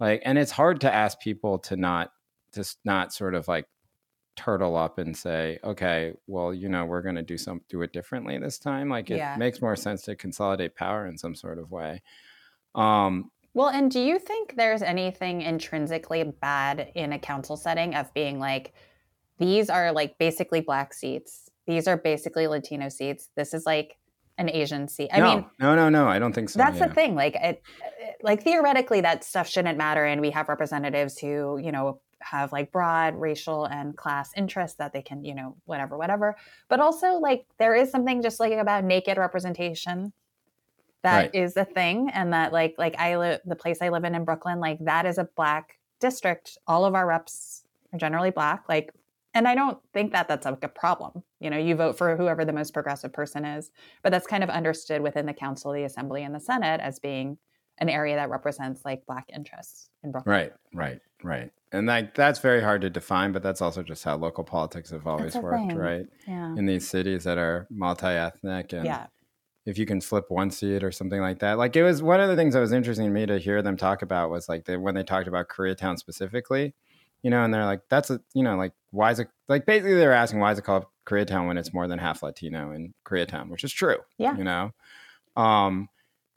[SPEAKER 1] like and it's hard to ask people to not just not sort of like turtle up and say okay well you know we're going to do some do it differently this time like it
[SPEAKER 2] Yeah.
[SPEAKER 1] makes more sense to consolidate power in some sort of way um
[SPEAKER 2] Well, and do you think there's anything intrinsically bad in a council setting of being like, these are like basically black seats, these are basically Latino seats, this is like an Asian seat. I
[SPEAKER 1] no,
[SPEAKER 2] mean,
[SPEAKER 1] no, no, no. I don't think so.
[SPEAKER 2] that's
[SPEAKER 1] yeah.
[SPEAKER 2] the thing. Like, it, uh, like theoretically, that stuff shouldn't matter, and we have representatives who, you know, have like broad racial and class interests that they can, you know, whatever, whatever. But also, like, there is something just like about naked representation that is
[SPEAKER 1] Right.
[SPEAKER 2] a thing, and that like, like I live the place I live in in Brooklyn, like that is a black district. All of our reps are generally black. Like, and I don't think that that's like a problem. You know, you vote for whoever the most progressive person is, but that's kind of understood within the council, the assembly, and the senate as being an area that represents like black interests in Brooklyn.
[SPEAKER 1] Right, right, right. And like that's very hard to define, but that's also just how local politics have always worked,
[SPEAKER 2] thing.
[SPEAKER 1] right?
[SPEAKER 2] Yeah.
[SPEAKER 1] In these cities that are multi-ethnic and
[SPEAKER 2] Yeah.
[SPEAKER 1] If you can flip one seat or something like that. Like it was one of the things that was interesting to me to hear them talk about was like the, when they talked about Koreatown specifically, you know, and they're like, that's a, you know, like why is it like basically they're asking why is it called Koreatown when it's more than half Latino in Koreatown, which is true.
[SPEAKER 2] Yeah.
[SPEAKER 1] You know? Um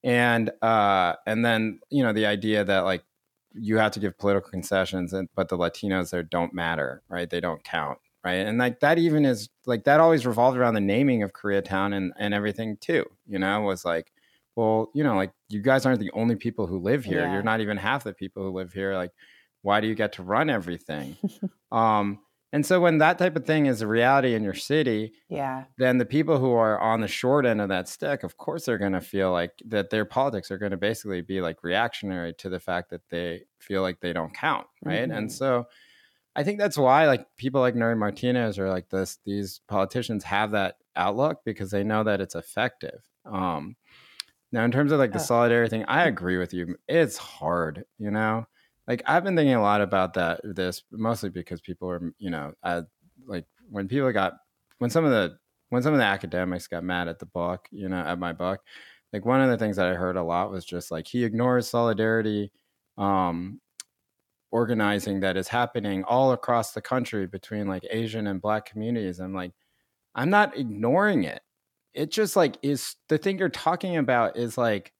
[SPEAKER 1] and uh and then, you know, the idea that like you have to give political concessions and but the Latinos there don't matter, right? They don't count. Right. And like that even is like that always revolved around the naming of Koreatown and, and everything too, you know, was like, well, you know, like you guys aren't the only people who live here.
[SPEAKER 2] Yeah.
[SPEAKER 1] You're not even half the people who live here. Like, why do you get to run everything? um, and so when that type of thing is a reality in your city,
[SPEAKER 2] Yeah.
[SPEAKER 1] then the people who are on the short end of that stick, of course, they're going to feel like that their politics are going to basically be like reactionary to the fact that they feel like they don't count, right? And
[SPEAKER 2] Mhm.
[SPEAKER 1] so, I think that's why like people like Nury Martinez or like this these politicians have that outlook because they know that it's effective. Um, now, in terms of like the solidarity thing, I agree with you. It's hard, you know. Like I've been thinking a lot about that. This mostly because people are, you know, uh, like when people got when some of the when some of the academics got mad at the book, you know, at my book. Like one of the things that I heard a lot was just like he ignores solidarity um, organizing that is happening all across the country between like Asian and Black communities. I'm like, I'm not ignoring it. It just like is the thing you're talking about is like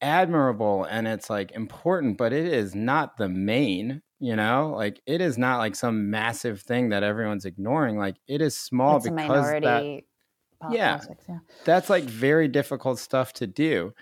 [SPEAKER 1] admirable and it's like important, but it is not the main, you know? Like it is not like some massive thing that everyone's ignoring. Like it is small
[SPEAKER 2] it's
[SPEAKER 1] because
[SPEAKER 2] minority
[SPEAKER 1] that Yeah.
[SPEAKER 2] politics. Yeah.
[SPEAKER 1] that's like very difficult stuff to do.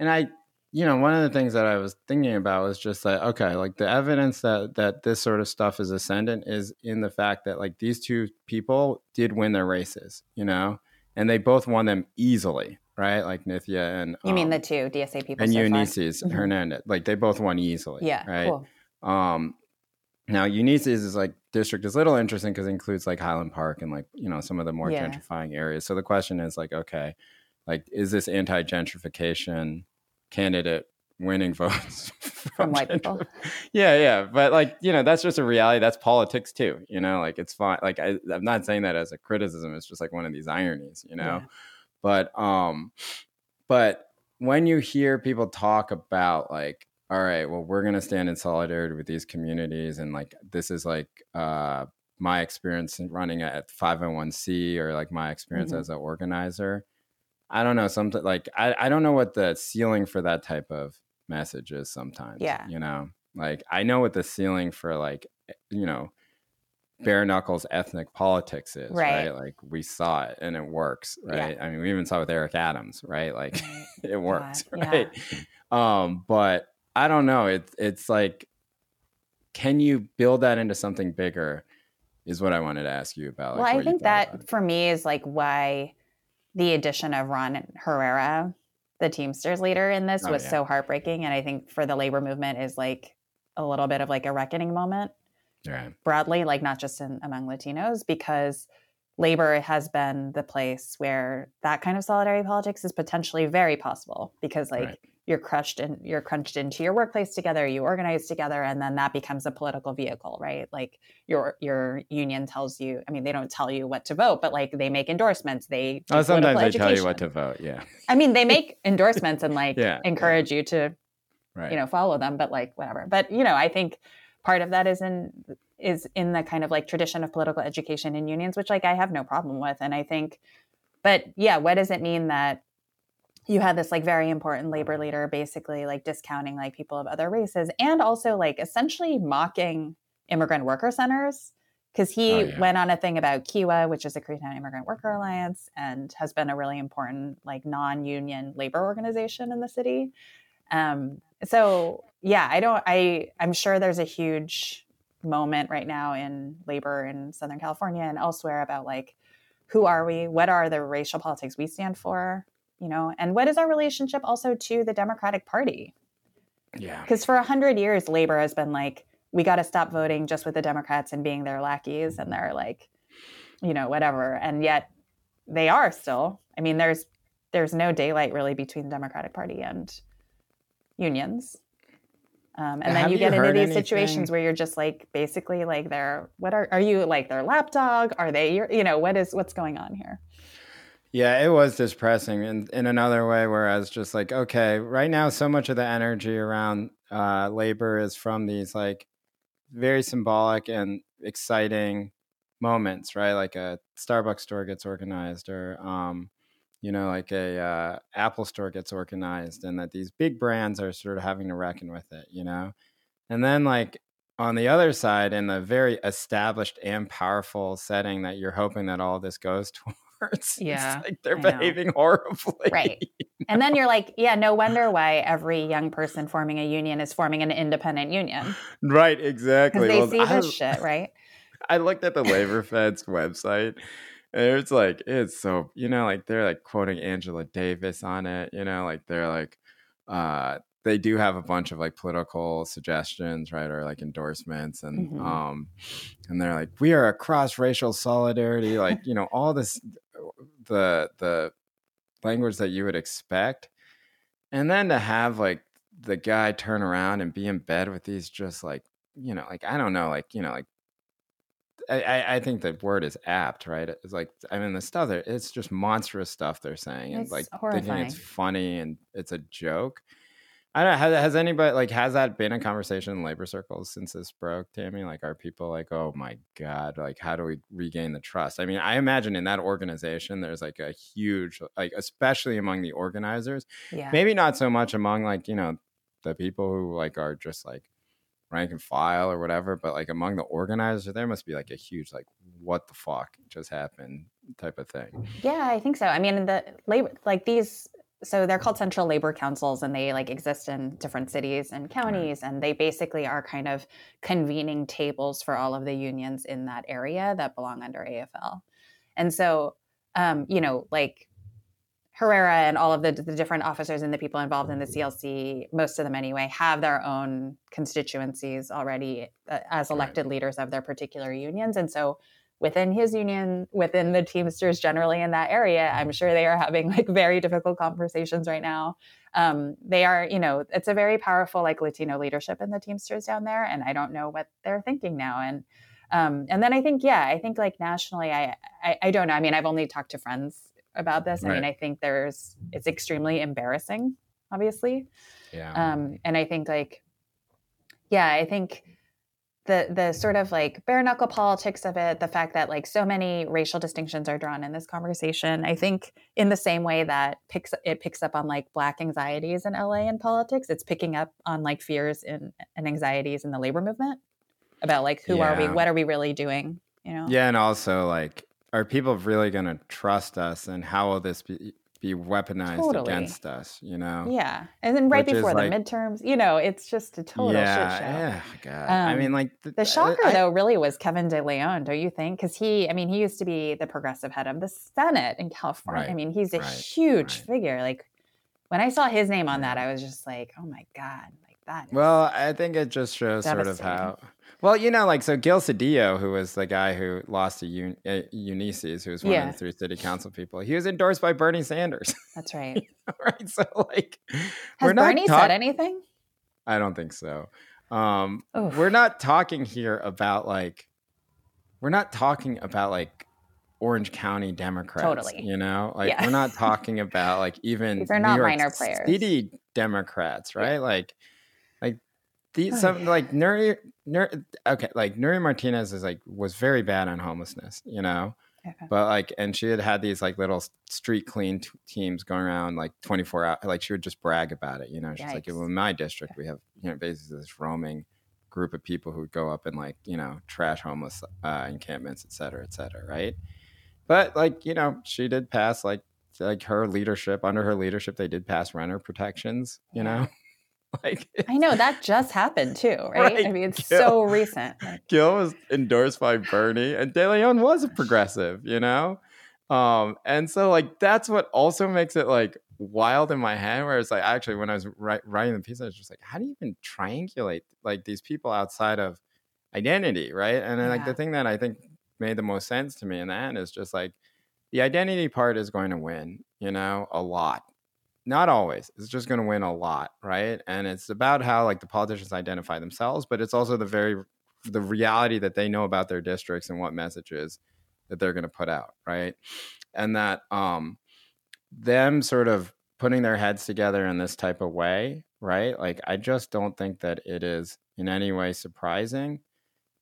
[SPEAKER 1] And I, you know, one of the things that I was thinking about was just like, okay, like the evidence that that this sort of stuff is ascendant is in the fact that like these two people did win their races, you know, and they both won them easily, right? Like Nithya and
[SPEAKER 2] You mean
[SPEAKER 1] um,
[SPEAKER 2] the two DSA people
[SPEAKER 1] and
[SPEAKER 2] so?
[SPEAKER 1] Eunisses
[SPEAKER 2] Mhm.
[SPEAKER 1] Hernandez, like they both won easily,
[SPEAKER 2] Yeah.
[SPEAKER 1] right?
[SPEAKER 2] Cool.
[SPEAKER 1] Um, now Eunisses is like district is a little interesting because it includes like Highland Park and like you know some of the more
[SPEAKER 2] Yeah.
[SPEAKER 1] gentrifying areas. So the question is like, okay, like is this anti gentrification candidate winning votes
[SPEAKER 2] From white people.
[SPEAKER 1] Yeah, yeah, but like you know that's just a reality. That's politics too. You know, like it's fine. Like I, I'm not saying that as a criticism. It's just like one of these ironies. You know,
[SPEAKER 2] Yeah.
[SPEAKER 1] but um but when you hear people talk about like all right well we're going to stand in solidarity with these communities and like this is like uh my experience in running at 501c or like my experience
[SPEAKER 2] Mhm.
[SPEAKER 1] as an organizer i don't know something like I, I don't know what the ceiling for that type of message is sometimes
[SPEAKER 2] Yeah.
[SPEAKER 1] you know like i know what the ceiling for like eh, you know bare knuckles ethnic politics is
[SPEAKER 2] Right.
[SPEAKER 1] right, like we saw it and it works
[SPEAKER 2] Yeah.
[SPEAKER 1] right i mean we even saw it with eric adams right like it works
[SPEAKER 2] yeah.
[SPEAKER 1] right um but i don't know it's it's like can you build that into something bigger is what i wanted to ask you about like,
[SPEAKER 2] well, I think
[SPEAKER 1] thought about
[SPEAKER 2] that for me is like why the addition of Ron Herrera, the Teamsters leader in this,
[SPEAKER 1] Oh,
[SPEAKER 2] was
[SPEAKER 1] yeah.
[SPEAKER 2] so heartbreaking. And I think for the labor movement is like a little bit of like a reckoning moment
[SPEAKER 1] right
[SPEAKER 2] broadly, like not just in, among Latinos, because labor has been the place where that kind of solidarity politics is potentially very possible because like
[SPEAKER 1] Right.
[SPEAKER 2] You're crushed and you're crunched into your workplace together, you organize together, and then that becomes a political vehicle, right? Like your your union tells you, I mean, they don't tell you what to vote, but like they make endorsements, they
[SPEAKER 1] oh, sometimes they tell you what to vote yeah
[SPEAKER 2] I mean, they make endorsements and like
[SPEAKER 1] Yeah, yeah.
[SPEAKER 2] encourage you to
[SPEAKER 1] right
[SPEAKER 2] you know follow them but like whatever but you know i think part of that is in is in the kind of like tradition of political education in unions which like i have no problem with and i think but yeah what does it mean that you had this like very important labor leader basically like discounting like people of other races and also like essentially mocking immigrant worker centers because he
[SPEAKER 1] Oh, yeah.
[SPEAKER 2] went on a thing about KIWA, which is a Koreatown Immigrant Worker Alliance, and has been a really important like non-union labor organization in the city. Um, so yeah, I don't. I I'm sure there's a huge moment right now in labor in Southern California and elsewhere about like who are we? What are the racial politics we stand for? You know, and what is our relationship also to the Democratic Party?
[SPEAKER 1] Yeah.
[SPEAKER 2] Because for a hundred years, labor has been like, we got to stop voting just with the Democrats and being their lackeys and they're like, you know, whatever. And yet they are still. I mean, there's there's no daylight really between the Democratic Party and unions. Um, and then you
[SPEAKER 1] you
[SPEAKER 2] get into these
[SPEAKER 1] anything-
[SPEAKER 2] situations where you're just like, basically, like, they're what are are you like their lapdog? Are they your, you know, what is what's going on here?
[SPEAKER 1] Yeah, it was depressing in, in another way, whereas just like, okay, right now, so much of the energy around uh, labor is from these like very symbolic and exciting moments, right? Like a Starbucks store gets organized or, um, you know, like a uh, Apple store gets organized and that these big brands are sort of having to reckon with it, you know? And then like on the other side, in the very established and powerful setting that you're hoping that all this goes it's
[SPEAKER 2] Yeah,
[SPEAKER 1] like they're behaving horribly.
[SPEAKER 2] Right. And then you're like, yeah, no wonder why every young person forming a union is forming an independent union
[SPEAKER 1] right, exactly.
[SPEAKER 2] they
[SPEAKER 1] Well,
[SPEAKER 2] see
[SPEAKER 1] I,
[SPEAKER 2] this shit, right?
[SPEAKER 1] I looked at the Labor Fed's website. And it's like it's so you know like they're like quoting Angela Davis on it. You know like they're like uh they do have a bunch of like political suggestions, right, or like endorsements, and
[SPEAKER 2] Mhm.
[SPEAKER 1] um, and they're like, we are a cross racial solidarity, like you know all this, the the language that you would expect, and then to have like the guy turn around and be in bed with these just like you know like I don't know like you know like I, I, think the word is apt, right? It's like I mean the stuff there, it's just monstrous stuff they're saying, and
[SPEAKER 2] It's
[SPEAKER 1] like thinking
[SPEAKER 2] horrifying.
[SPEAKER 1] it's funny and it's a joke. I don't know. Has, has anybody like has that been a conversation in labor circles since this broke, Tammy? Like, are people like, oh my god, like how do we regain the trust? I mean, I imagine in that organization, there's like a huge, like especially among the organizers,
[SPEAKER 2] Yeah.
[SPEAKER 1] maybe not so much among like you know the people who like are just like rank and file or whatever but like among the organizers there must be like a huge like what the fuck just happened type of thing
[SPEAKER 2] Yeah, I think so. I mean, the labor, like these, so they're called central labor councils and they like exist in different cities and counties. And they basically are kind of convening tables for all of the unions in that area that belong under AFL. And so, um, you know, like Herrera and all of the, the different officers and the people involved in the CLC, most of them anyway, have their own constituencies already uh, as elected leaders of their particular unions. And so, within his union, within the Teamsters generally in that area, I'm sure they are having like very difficult conversations right now. Um, they are, you know, it's a very powerful like Latino leadership in the Teamsters down there, and I don't know what they're thinking now. And um, and then I think, yeah, I think like nationally, I, I I don't know. I mean, I've only talked to friends about this. I mean, I think there's it's extremely embarrassing, obviously.
[SPEAKER 1] yeah
[SPEAKER 2] Um, and I think like, yeah, I think the the sort of like bare knuckle politics of it, the fact that like so many racial distinctions are drawn in this conversation, I think in the same way that picks it picks up on like black anxieties in LA in politics, it's picking up on like fears in, and anxieties in the labor movement about like who are we, what are we really doing, you know?
[SPEAKER 1] yeah and also like are people really going to trust us and how will this be be weaponized
[SPEAKER 2] Totally.
[SPEAKER 1] against us you know
[SPEAKER 2] Yeah, and then right
[SPEAKER 1] Which
[SPEAKER 2] before the
[SPEAKER 1] like-
[SPEAKER 2] midterms, you know, it's just a total
[SPEAKER 1] yeah
[SPEAKER 2] shit show.
[SPEAKER 1] yeah god i
[SPEAKER 2] Um,
[SPEAKER 1] mean like th-
[SPEAKER 2] The shocker,
[SPEAKER 1] I-
[SPEAKER 2] though, really was Kevin De Leon, don't you think? Because he, I mean, he used to be the progressive head of the Senate in California. I mean, he's a
[SPEAKER 1] right,
[SPEAKER 2] huge
[SPEAKER 1] right.
[SPEAKER 2] figure. Like, when I saw his name on that, I was just like, oh my God, like that.
[SPEAKER 1] Well, I think it just shows sort of how. Well, you know, like so, Gil Cedillo, who was the guy who lost to Un- uh, Eunisses, who was one
[SPEAKER 2] Yeah.
[SPEAKER 1] of the three city council people, he was endorsed by Bernie Sanders,
[SPEAKER 2] That's right.
[SPEAKER 1] right? So, like,
[SPEAKER 2] Has Bernie
[SPEAKER 1] talk-
[SPEAKER 2] said anything?
[SPEAKER 1] I don't think so. Um,
[SPEAKER 2] Oof.
[SPEAKER 1] we're not talking here about like, we're not talking about like Orange County Democrats.
[SPEAKER 2] Totally.
[SPEAKER 1] You know, like
[SPEAKER 2] Yeah.
[SPEAKER 1] we're not talking about like even
[SPEAKER 2] These are
[SPEAKER 1] New
[SPEAKER 2] not
[SPEAKER 1] York
[SPEAKER 2] minor players.
[SPEAKER 1] City Democrats,
[SPEAKER 2] Yeah.
[SPEAKER 1] right? Like, like these some like Nury, Okay, like Nury Martinez is like was very bad on homelessness, you know,
[SPEAKER 2] Okay.
[SPEAKER 1] but like, and she had had these like little street clean t- teams going around like 24 hours, like she would just brag about it, you know. She's like,
[SPEAKER 2] Yikes.
[SPEAKER 1] well, in my district, we have, you know, basically this roaming group of people who would go up and like you know trash homeless uh, encampments, et cetera, et cetera, right? But like you know, she did pass like like her leadership under her leadership, they did pass renter protections. You know,
[SPEAKER 2] like I know that just happened too, right? right? I mean, it's Gil, so recent.
[SPEAKER 1] Gil was endorsed by Bernie, and De Leon was a progressive. You know. Um, and so like that's what also makes it like wild in my head where it's like actually when I was write, writing the piece, I was just like, how do you even triangulate like these people outside of identity, right? And then yeah. like the thing that I think made the most sense to me in the end is just like the identity part is going to win, you know, a lot. Not always. It's just going to win a lot, right? And it's about how like the politicians identify themselves, but it's also the very the reality that they know about their districts and what messages that they're going to put out, right? And that um them sort of putting their heads together in this type of way, right? Like, I just don't think that it is in any way surprising.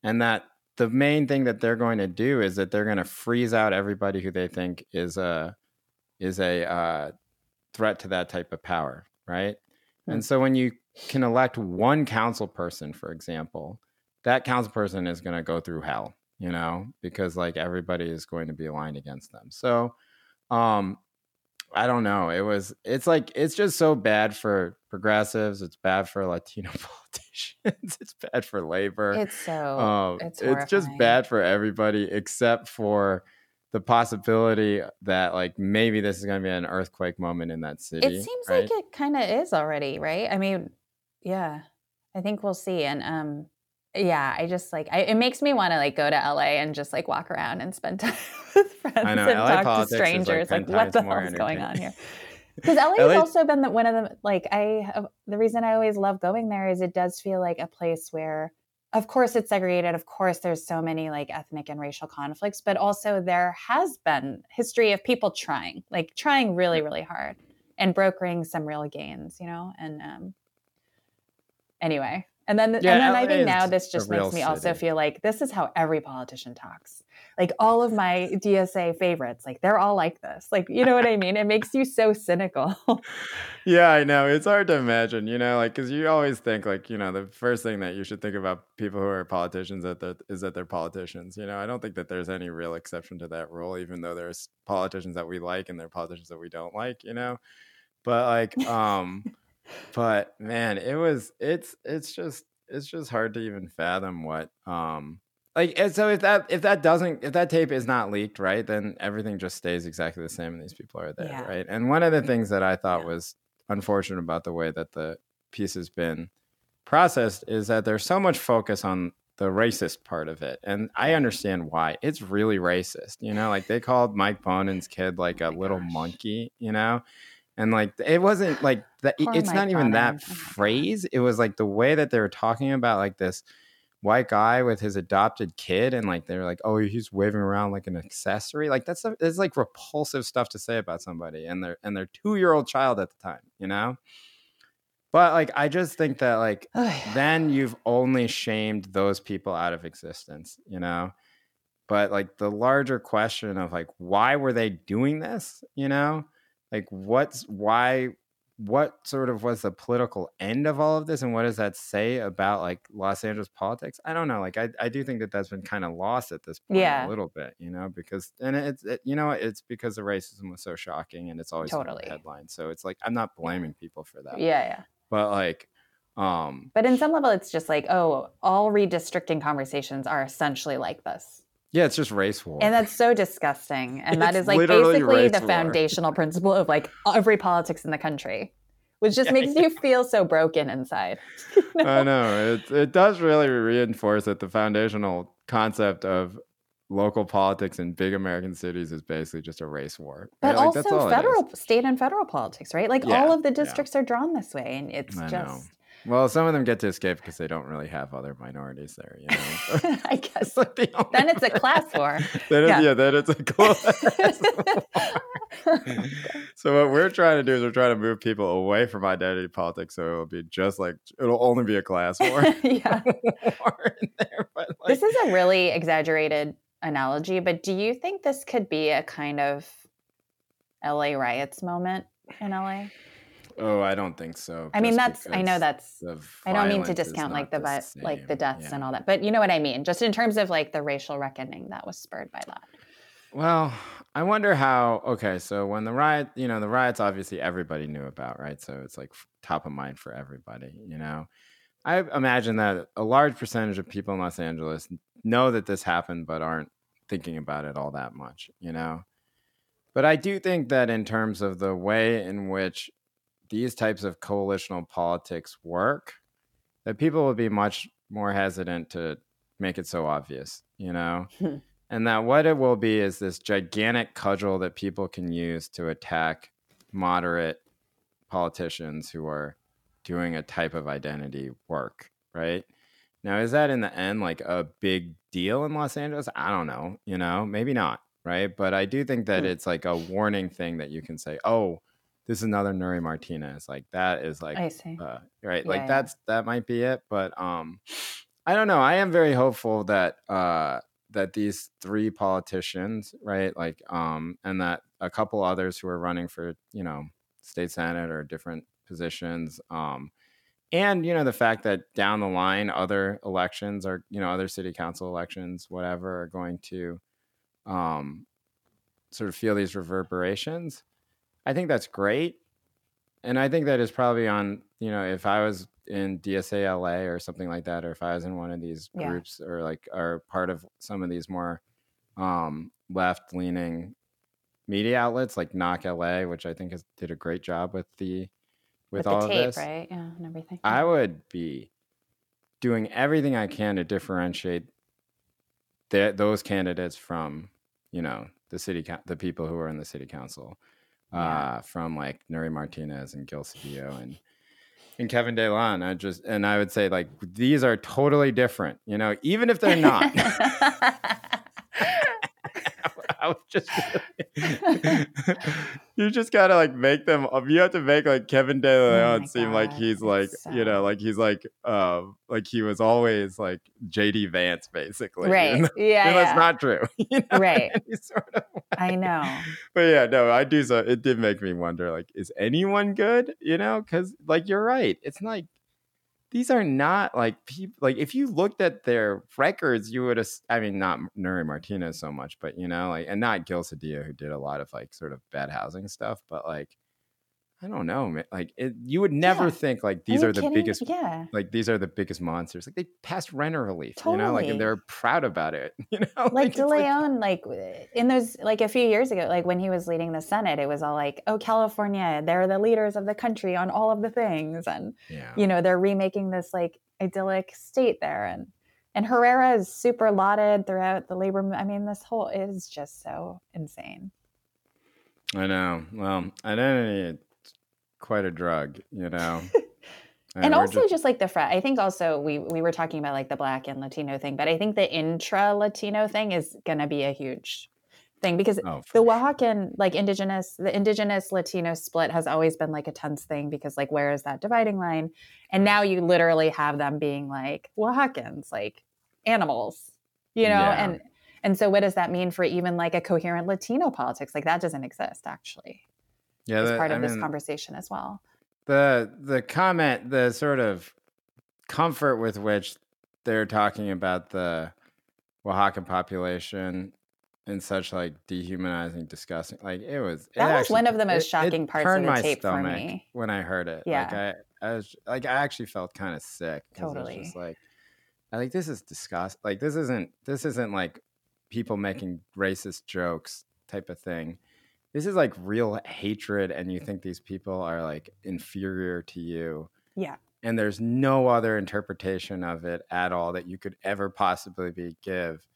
[SPEAKER 1] And that the main thing that they're going to do is that they're going to freeze out everybody who they think is a is a uh, threat to that type of power, right? Mm-hmm. And so when you can elect one council person, for example, that council person is going to go through hell, you know, because like everybody is going to be aligned against them. So um, I don't know. It was it's like it's just so bad for progressives. It's bad for Latino politicians. it's bad for labor.
[SPEAKER 2] It's so um, it's,
[SPEAKER 1] it's just bad for everybody except for the possibility that like maybe this is going to be an earthquake moment in that city.
[SPEAKER 2] It seems right? like it kind of is already, right? I mean, yeah. I think we'll see and um yeah, I just like I, it makes me want to like go to LA and just like walk around and spend time with friends and LA talk to strangers. Like, like what the hell is going on here? Because LA, has also been the, one of the like I have, the reason I always love going there is it does feel like a place where, of course, it's segregated. Of course, there's so many like ethnic and racial conflicts, but also there has been history of people trying, like trying really, really hard and brokering some real gains, you know. And um, anyway, and then, yeah, and then I think now this just makes me city. also feel like this is how every politician talks. Like all of my DSA favorites, like they're all like this. Like, you know what I mean? It makes you so cynical.
[SPEAKER 1] yeah, I know. It's hard to imagine, you know, like, cause you always think like, you know, the first thing that you should think about people who are politicians that they're, is that they're politicians. You know, I don't think that there's any real exception to that rule, even though there's politicians that we like and there are politicians that we don't like, you know, but like, um, but man, it was it's it's just it's just hard to even fathom what um like and so if that if that doesn't if that tape is not leaked right then everything just stays exactly the same and these people are there yeah. right? And one of the things that i thought yeah. was unfortunate about the way that the piece has been processed is that there's so much focus on the racist part of it and i understand why. It's really racist you know? Like they called mike bonin's kid like a oh little gosh. monkey you know? And like it wasn't like that it's not even that oh phrase it was like the way that they were talking about like this white guy with his adopted kid and like they're like oh he's waving around like an accessory. Like that's it's like repulsive stuff to say about somebody and their and their two year old child at the time you know? But like i just think that like then you've only shamed those people out of existence you know? But like the larger question of like why were they doing this you know? Like what's why what sort of was the political end of all of this and what does that say about like los angeles politics? I don't know like i, I do think that that's been kind of lost at this point yeah. a little bit you know because and it's it, you know it's because the racism was so shocking and it's always totally. headline so it's like i'm not blaming people for that.
[SPEAKER 2] Yeah yeah.
[SPEAKER 1] But like um
[SPEAKER 2] but in some level it's just like oh all redistricting conversations are essentially like this
[SPEAKER 1] yeah, it's just race war.
[SPEAKER 2] And that's so disgusting. And that is like basically the war. foundational principle of like every politics in the country, which just yeah, makes yeah. you feel so broken inside.
[SPEAKER 1] you know? I know. It, it does really reinforce that the foundational concept of local politics in big American cities is basically just a race war.
[SPEAKER 2] But right? also like, federal, state and federal politics, right? Like yeah, all of the districts are drawn this way. And it's I just. Know.
[SPEAKER 1] Well, some of them get to escape because they don't really have other minorities there. You know,
[SPEAKER 2] I guess. like the then it's a class war.
[SPEAKER 1] then yeah. yeah, then it's a class war. so what we're trying to do is we're trying to move people away from identity politics, so it'll be just like it'll only be a class war. yeah.
[SPEAKER 2] war there, like, this is a really exaggerated analogy, but do you think this could be a kind of LA riots moment in LA?
[SPEAKER 1] Oh, I don't think so.
[SPEAKER 2] I mean, that's I know that's I don't mean to discount like
[SPEAKER 1] not
[SPEAKER 2] the vi- like the deaths
[SPEAKER 1] Yeah.
[SPEAKER 2] and all that, but you know what I mean. Just in terms of like the racial reckoning that was spurred by that.
[SPEAKER 1] Well, I wonder how. Okay, so when the riot, you know, the riots obviously everybody knew about, right? So it's like top of mind for everybody, you know. I imagine that a large percentage of people in Los Angeles know that this happened, but aren't thinking about it all that much, you know. But I do think that in terms of the way in which these types of coalitional politics work, that people will be much more hesitant to make it so obvious, you know?
[SPEAKER 2] Hmm.
[SPEAKER 1] and that what it will be is this gigantic cudgel that people can use to attack moderate politicians who are doing a type of identity work, right? Now, is that in the end like a big deal in Los Angeles? I don't know, you know, maybe not, right? But I do think that
[SPEAKER 2] Hmm.
[SPEAKER 1] it's like a warning thing that you can say, oh, this is another Nury Martinez. Like that is like uh, right
[SPEAKER 2] Yeah,
[SPEAKER 1] like
[SPEAKER 2] yeah.
[SPEAKER 1] that's that might be it but um i don't know i am very hopeful that uh that these three politicians right like um and that a couple others who are running for you know state senate or different positions um and you know the fact that down the line other elections or you know other city council elections whatever are going to um sort of feel these reverberations i think that's great and I think that is probably on, you know, if I was in DSA LA or something like that, or if I was in one of these
[SPEAKER 2] Yeah.
[SPEAKER 1] groups or like are part of some of these more um, left leaning media outlets like Knock LA, which I think has did a great job with the with,
[SPEAKER 2] With,
[SPEAKER 1] all
[SPEAKER 2] the
[SPEAKER 1] of this.
[SPEAKER 2] right? Yeah, and everything.
[SPEAKER 1] I would be doing everything I can to differentiate th- those candidates from, you know, the city, coun the people who are in the city council, uh, from like Nury Martinez and Gil Cedillo and and Kevin De Leon. I just and I would say like these are totally different, you know, even if they're not. I was just you just gotta like make them you have to make like Kevin De
[SPEAKER 2] Oh
[SPEAKER 1] Leon
[SPEAKER 2] my
[SPEAKER 1] seem like he's like you know like he's like um like he was always like JD Vance basically
[SPEAKER 2] right.
[SPEAKER 1] though-
[SPEAKER 2] Yeah.
[SPEAKER 1] even though
[SPEAKER 2] yeah.
[SPEAKER 1] that's not true you know,
[SPEAKER 2] Right.
[SPEAKER 1] sort of
[SPEAKER 2] I know.
[SPEAKER 1] but yeah no I do so it did make me wonder like is anyone good you know because like you're right it's like these are not like people like if you looked at their records you would have i mean not nury martinez so much but you know like and not gil Cedillo, who did a lot of like sort of bad housing stuff but like i don't know man. like it, you would never
[SPEAKER 2] Yeah.
[SPEAKER 1] think like these
[SPEAKER 2] you
[SPEAKER 1] are the
[SPEAKER 2] kidding?
[SPEAKER 1] biggest
[SPEAKER 2] Yeah.
[SPEAKER 1] like these are the biggest monsters like they passed renter relief you know like and they're proud about it you know
[SPEAKER 2] like
[SPEAKER 1] it's
[SPEAKER 2] De Leon, like in those, like a few years ago, like when he was leading the Senate, it was all like, "Oh, California, they're the leaders of the country on all of the things," and
[SPEAKER 1] yeah
[SPEAKER 2] you know they're remaking this like idyllic state there, and and Herrera is super lauded throughout the labor. I mean, this whole is just so insane.
[SPEAKER 1] i know well identity quite a drug you know?
[SPEAKER 2] And
[SPEAKER 1] we're
[SPEAKER 2] also just, like the frat i think also we we were talking about like the black and latino thing but i think the intra latino thing is to be a huge thing because
[SPEAKER 1] oh,
[SPEAKER 2] the oaxacan like indigenous the indigenous latino split has always been like a tense thing because like where is that dividing line? And now you literally have them being like oaxacans like animals you know?
[SPEAKER 1] Yeah.
[SPEAKER 2] and and so what does that mean for even like a coherent latino politics? Like that doesn't exist actually
[SPEAKER 1] yeah the-
[SPEAKER 2] part of
[SPEAKER 1] I
[SPEAKER 2] this
[SPEAKER 1] mean,
[SPEAKER 2] conversation as well
[SPEAKER 1] the the comment the sort of comfort with which they're talking about the Oaxacan population in such like dehumanizing disgusting like it was it
[SPEAKER 2] That was
[SPEAKER 1] actually-
[SPEAKER 2] one of the most
[SPEAKER 1] it- it
[SPEAKER 2] shocking parts of the
[SPEAKER 1] my
[SPEAKER 2] tape for me.
[SPEAKER 1] when i heard it like i i was like i actually felt kind of sick it was
[SPEAKER 2] Totally.
[SPEAKER 1] just like i like this is disgust like this isn't this isn't like people making racist jokes type of thing this is like real hatred and you mm. think these people are like inferior to you
[SPEAKER 2] yeah.
[SPEAKER 1] and there's no other interpretation of it at all that you could ever possibly be give.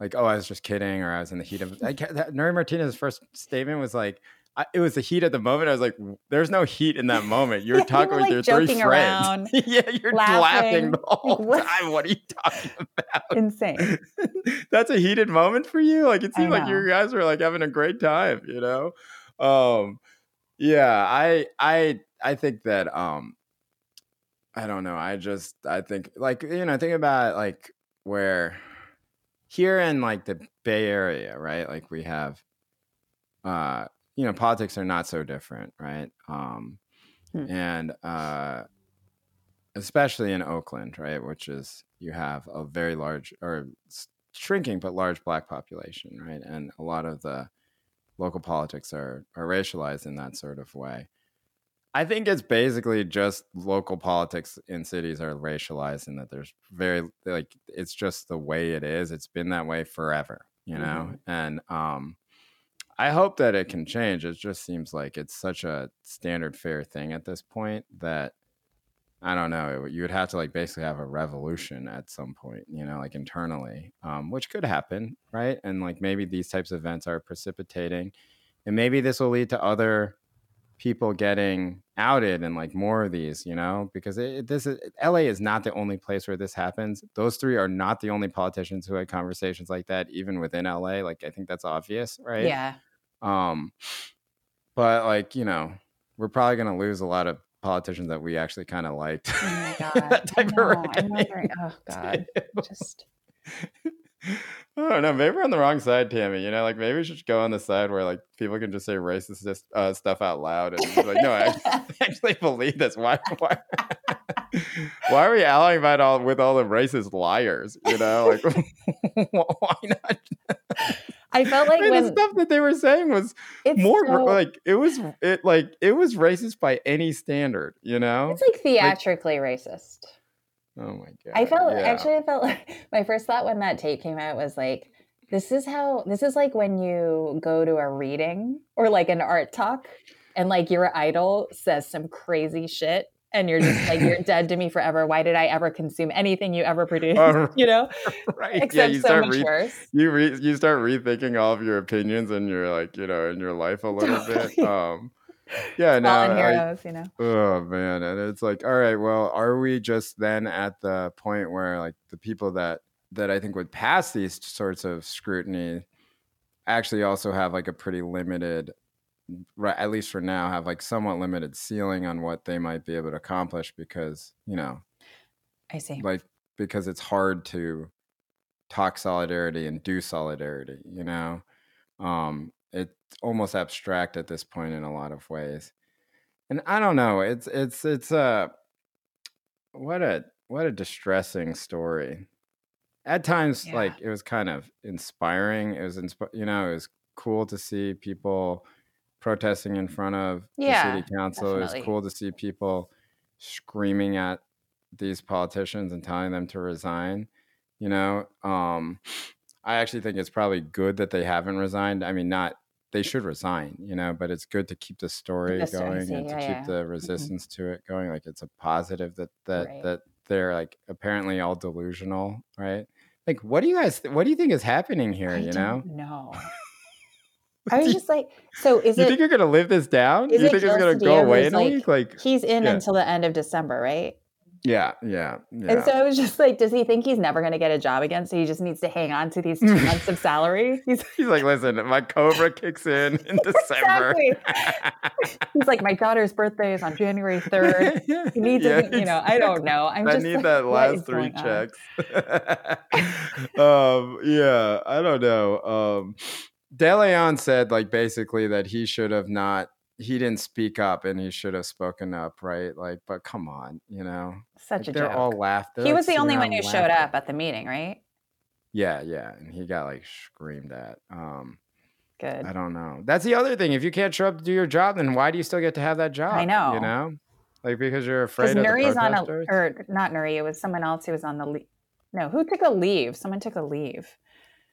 [SPEAKER 1] Like oh i was just kidding or i was in the heat of like Nury martinez's first statement was like I, it was the heat at the moment i was like there's no heat in that moment you're
[SPEAKER 2] Yeah,
[SPEAKER 1] talking with
[SPEAKER 2] like,
[SPEAKER 1] your three friends.
[SPEAKER 2] around,
[SPEAKER 1] yeah you're
[SPEAKER 2] laughing.
[SPEAKER 1] laughing. the whole
[SPEAKER 2] what-
[SPEAKER 1] time what are you talking about?
[SPEAKER 2] Insane.
[SPEAKER 1] That's a heated moment for you? Like it seemed like you guys were like having a great time you know? Um yeah i i i think that um i don't know i just i think like you know think about like where here in like the bay area right like we have uh you know politics are not so different right um
[SPEAKER 2] Hmm.
[SPEAKER 1] and uh, especially in Oakland, right, which is you have a very large or shrinking but large black population, right, and a lot of the local politics are are racialized in that sort of way. I think it's basically just local politics in cities are racialized and that there's very like it's just the way it is. It's been that way forever, you know? And um I hope that it can change. It just seems like it's such a standard fair thing at this point that I don't know. You would have to like basically have a revolution at some point, you know, like internally, um, which could happen, right? And like maybe these types of events are precipitating, and maybe this will lead to other people getting outed and like more of these, you know, because it, this is LA is not the only place where this happens. Those three are not the only politicians who had conversations like that, even within LA. Like I think that's obvious, right?
[SPEAKER 2] Yeah.
[SPEAKER 1] Um, but like you know, we're probably gonna lose a lot of politicians that we actually kind of liked.
[SPEAKER 2] Oh my god.
[SPEAKER 1] that
[SPEAKER 2] I
[SPEAKER 1] type of
[SPEAKER 2] know, I'm
[SPEAKER 1] reckoning.
[SPEAKER 2] wondering. Oh god. Just
[SPEAKER 1] I don't know. Maybe we're on the wrong side, Tammy. You know, like maybe we should go on the side where like people can just say racist uh, stuff out loud and be like, no, I actually, believe this. Why? Why? why are we allying about all with all the racist liars? You know, like why not?
[SPEAKER 2] I felt like
[SPEAKER 1] I mean,
[SPEAKER 2] when
[SPEAKER 1] the stuff that they were saying was more
[SPEAKER 2] so-
[SPEAKER 1] like it was it like it was racist by any standard. You know?
[SPEAKER 2] it's like theatrically racist.
[SPEAKER 1] Oh my god!
[SPEAKER 2] I felt
[SPEAKER 1] yeah.
[SPEAKER 2] actually I felt like my first thought when that tape came out was like this is how this is like when you go to a reading or like an art talk and like your idol says some crazy shit and you're just like you're dead to me forever. Why did I ever consume anything you ever produced?
[SPEAKER 1] Oh,
[SPEAKER 2] you know?
[SPEAKER 1] right?
[SPEAKER 2] Except
[SPEAKER 1] yeah, you
[SPEAKER 2] so
[SPEAKER 1] start
[SPEAKER 2] much
[SPEAKER 1] re-
[SPEAKER 2] worse.
[SPEAKER 1] you re- you start rethinking all of your opinions and your like you know in your life a little bit. Um, yeah, no,
[SPEAKER 2] Fallen
[SPEAKER 1] I,
[SPEAKER 2] heroes, you know.
[SPEAKER 1] oh man, and it's like, all right, well, are we just then at the point where like the people that that I think would pass these sorts of scrutiny actually also have like a pretty limited right at least for now have like somewhat limited ceiling on what they might be able to accomplish because you know
[SPEAKER 2] I see.
[SPEAKER 1] like because it's hard to talk solidarity and do solidarity you know um it's almost abstract at this point in a lot of ways. And i don't know it's it's it's uh what a what a distressing story. At times
[SPEAKER 2] Yeah.
[SPEAKER 1] like it was kind of inspiring it was insp- you know it was cool to see people protesting in front of
[SPEAKER 2] Yeah,
[SPEAKER 1] the city council it was cool to see people screaming at these politicians and telling them to resign you know um i actually think it's probably good that they haven't resigned i mean not they should resign you know but it's good to keep the story
[SPEAKER 2] the
[SPEAKER 1] going and to
[SPEAKER 2] yeah,
[SPEAKER 1] keep
[SPEAKER 2] yeah. Mm-hmm.
[SPEAKER 1] the resistance to it going like it's a positive that that
[SPEAKER 2] Right.
[SPEAKER 1] that they're like apparently all delusional right like what do you guys what do you think is happening here
[SPEAKER 2] I
[SPEAKER 1] you know
[SPEAKER 2] don't. I was just like, so is
[SPEAKER 1] you
[SPEAKER 2] it
[SPEAKER 1] think you're gonna live this down you think it's gonna go away in a
[SPEAKER 2] like,
[SPEAKER 1] week like
[SPEAKER 2] he's in
[SPEAKER 1] yeah.
[SPEAKER 2] until the end of December, right?
[SPEAKER 1] Yeah yeah yeah
[SPEAKER 2] And so I was just like, does he think he's never going to get a job again? So he just needs to hang on to these two months of salary? He's,
[SPEAKER 1] He's like, listen, my Cobra kicks in in December.
[SPEAKER 2] he's like, my daughter's birthday is on January 3rd. He needs
[SPEAKER 1] Yeah,
[SPEAKER 2] to, you know, I don't know. I'm
[SPEAKER 1] I
[SPEAKER 2] just
[SPEAKER 1] need
[SPEAKER 2] like,
[SPEAKER 1] that last three checks. um, yeah, I don't know. Um, De Leon said like basically that he should have not. He didn't speak up, and he should have spoken up, right? Like, but come on, you know,
[SPEAKER 2] Such
[SPEAKER 1] Like,
[SPEAKER 2] a
[SPEAKER 1] they're
[SPEAKER 2] joke.
[SPEAKER 1] all laughed.
[SPEAKER 2] he was the only one who showed up at the meeting, right?
[SPEAKER 1] Yeah, yeah, and he got like screamed at. Um,
[SPEAKER 2] Good.
[SPEAKER 1] I don't know. That's the other thing. If you can't show up to do your job, then why do you still get to have that job?
[SPEAKER 2] I know.
[SPEAKER 1] You know, like because you're afraid of the
[SPEAKER 2] Nury's on a, or not Nury, it was someone else who was on the leave. No, who took a leave? Someone took a leave.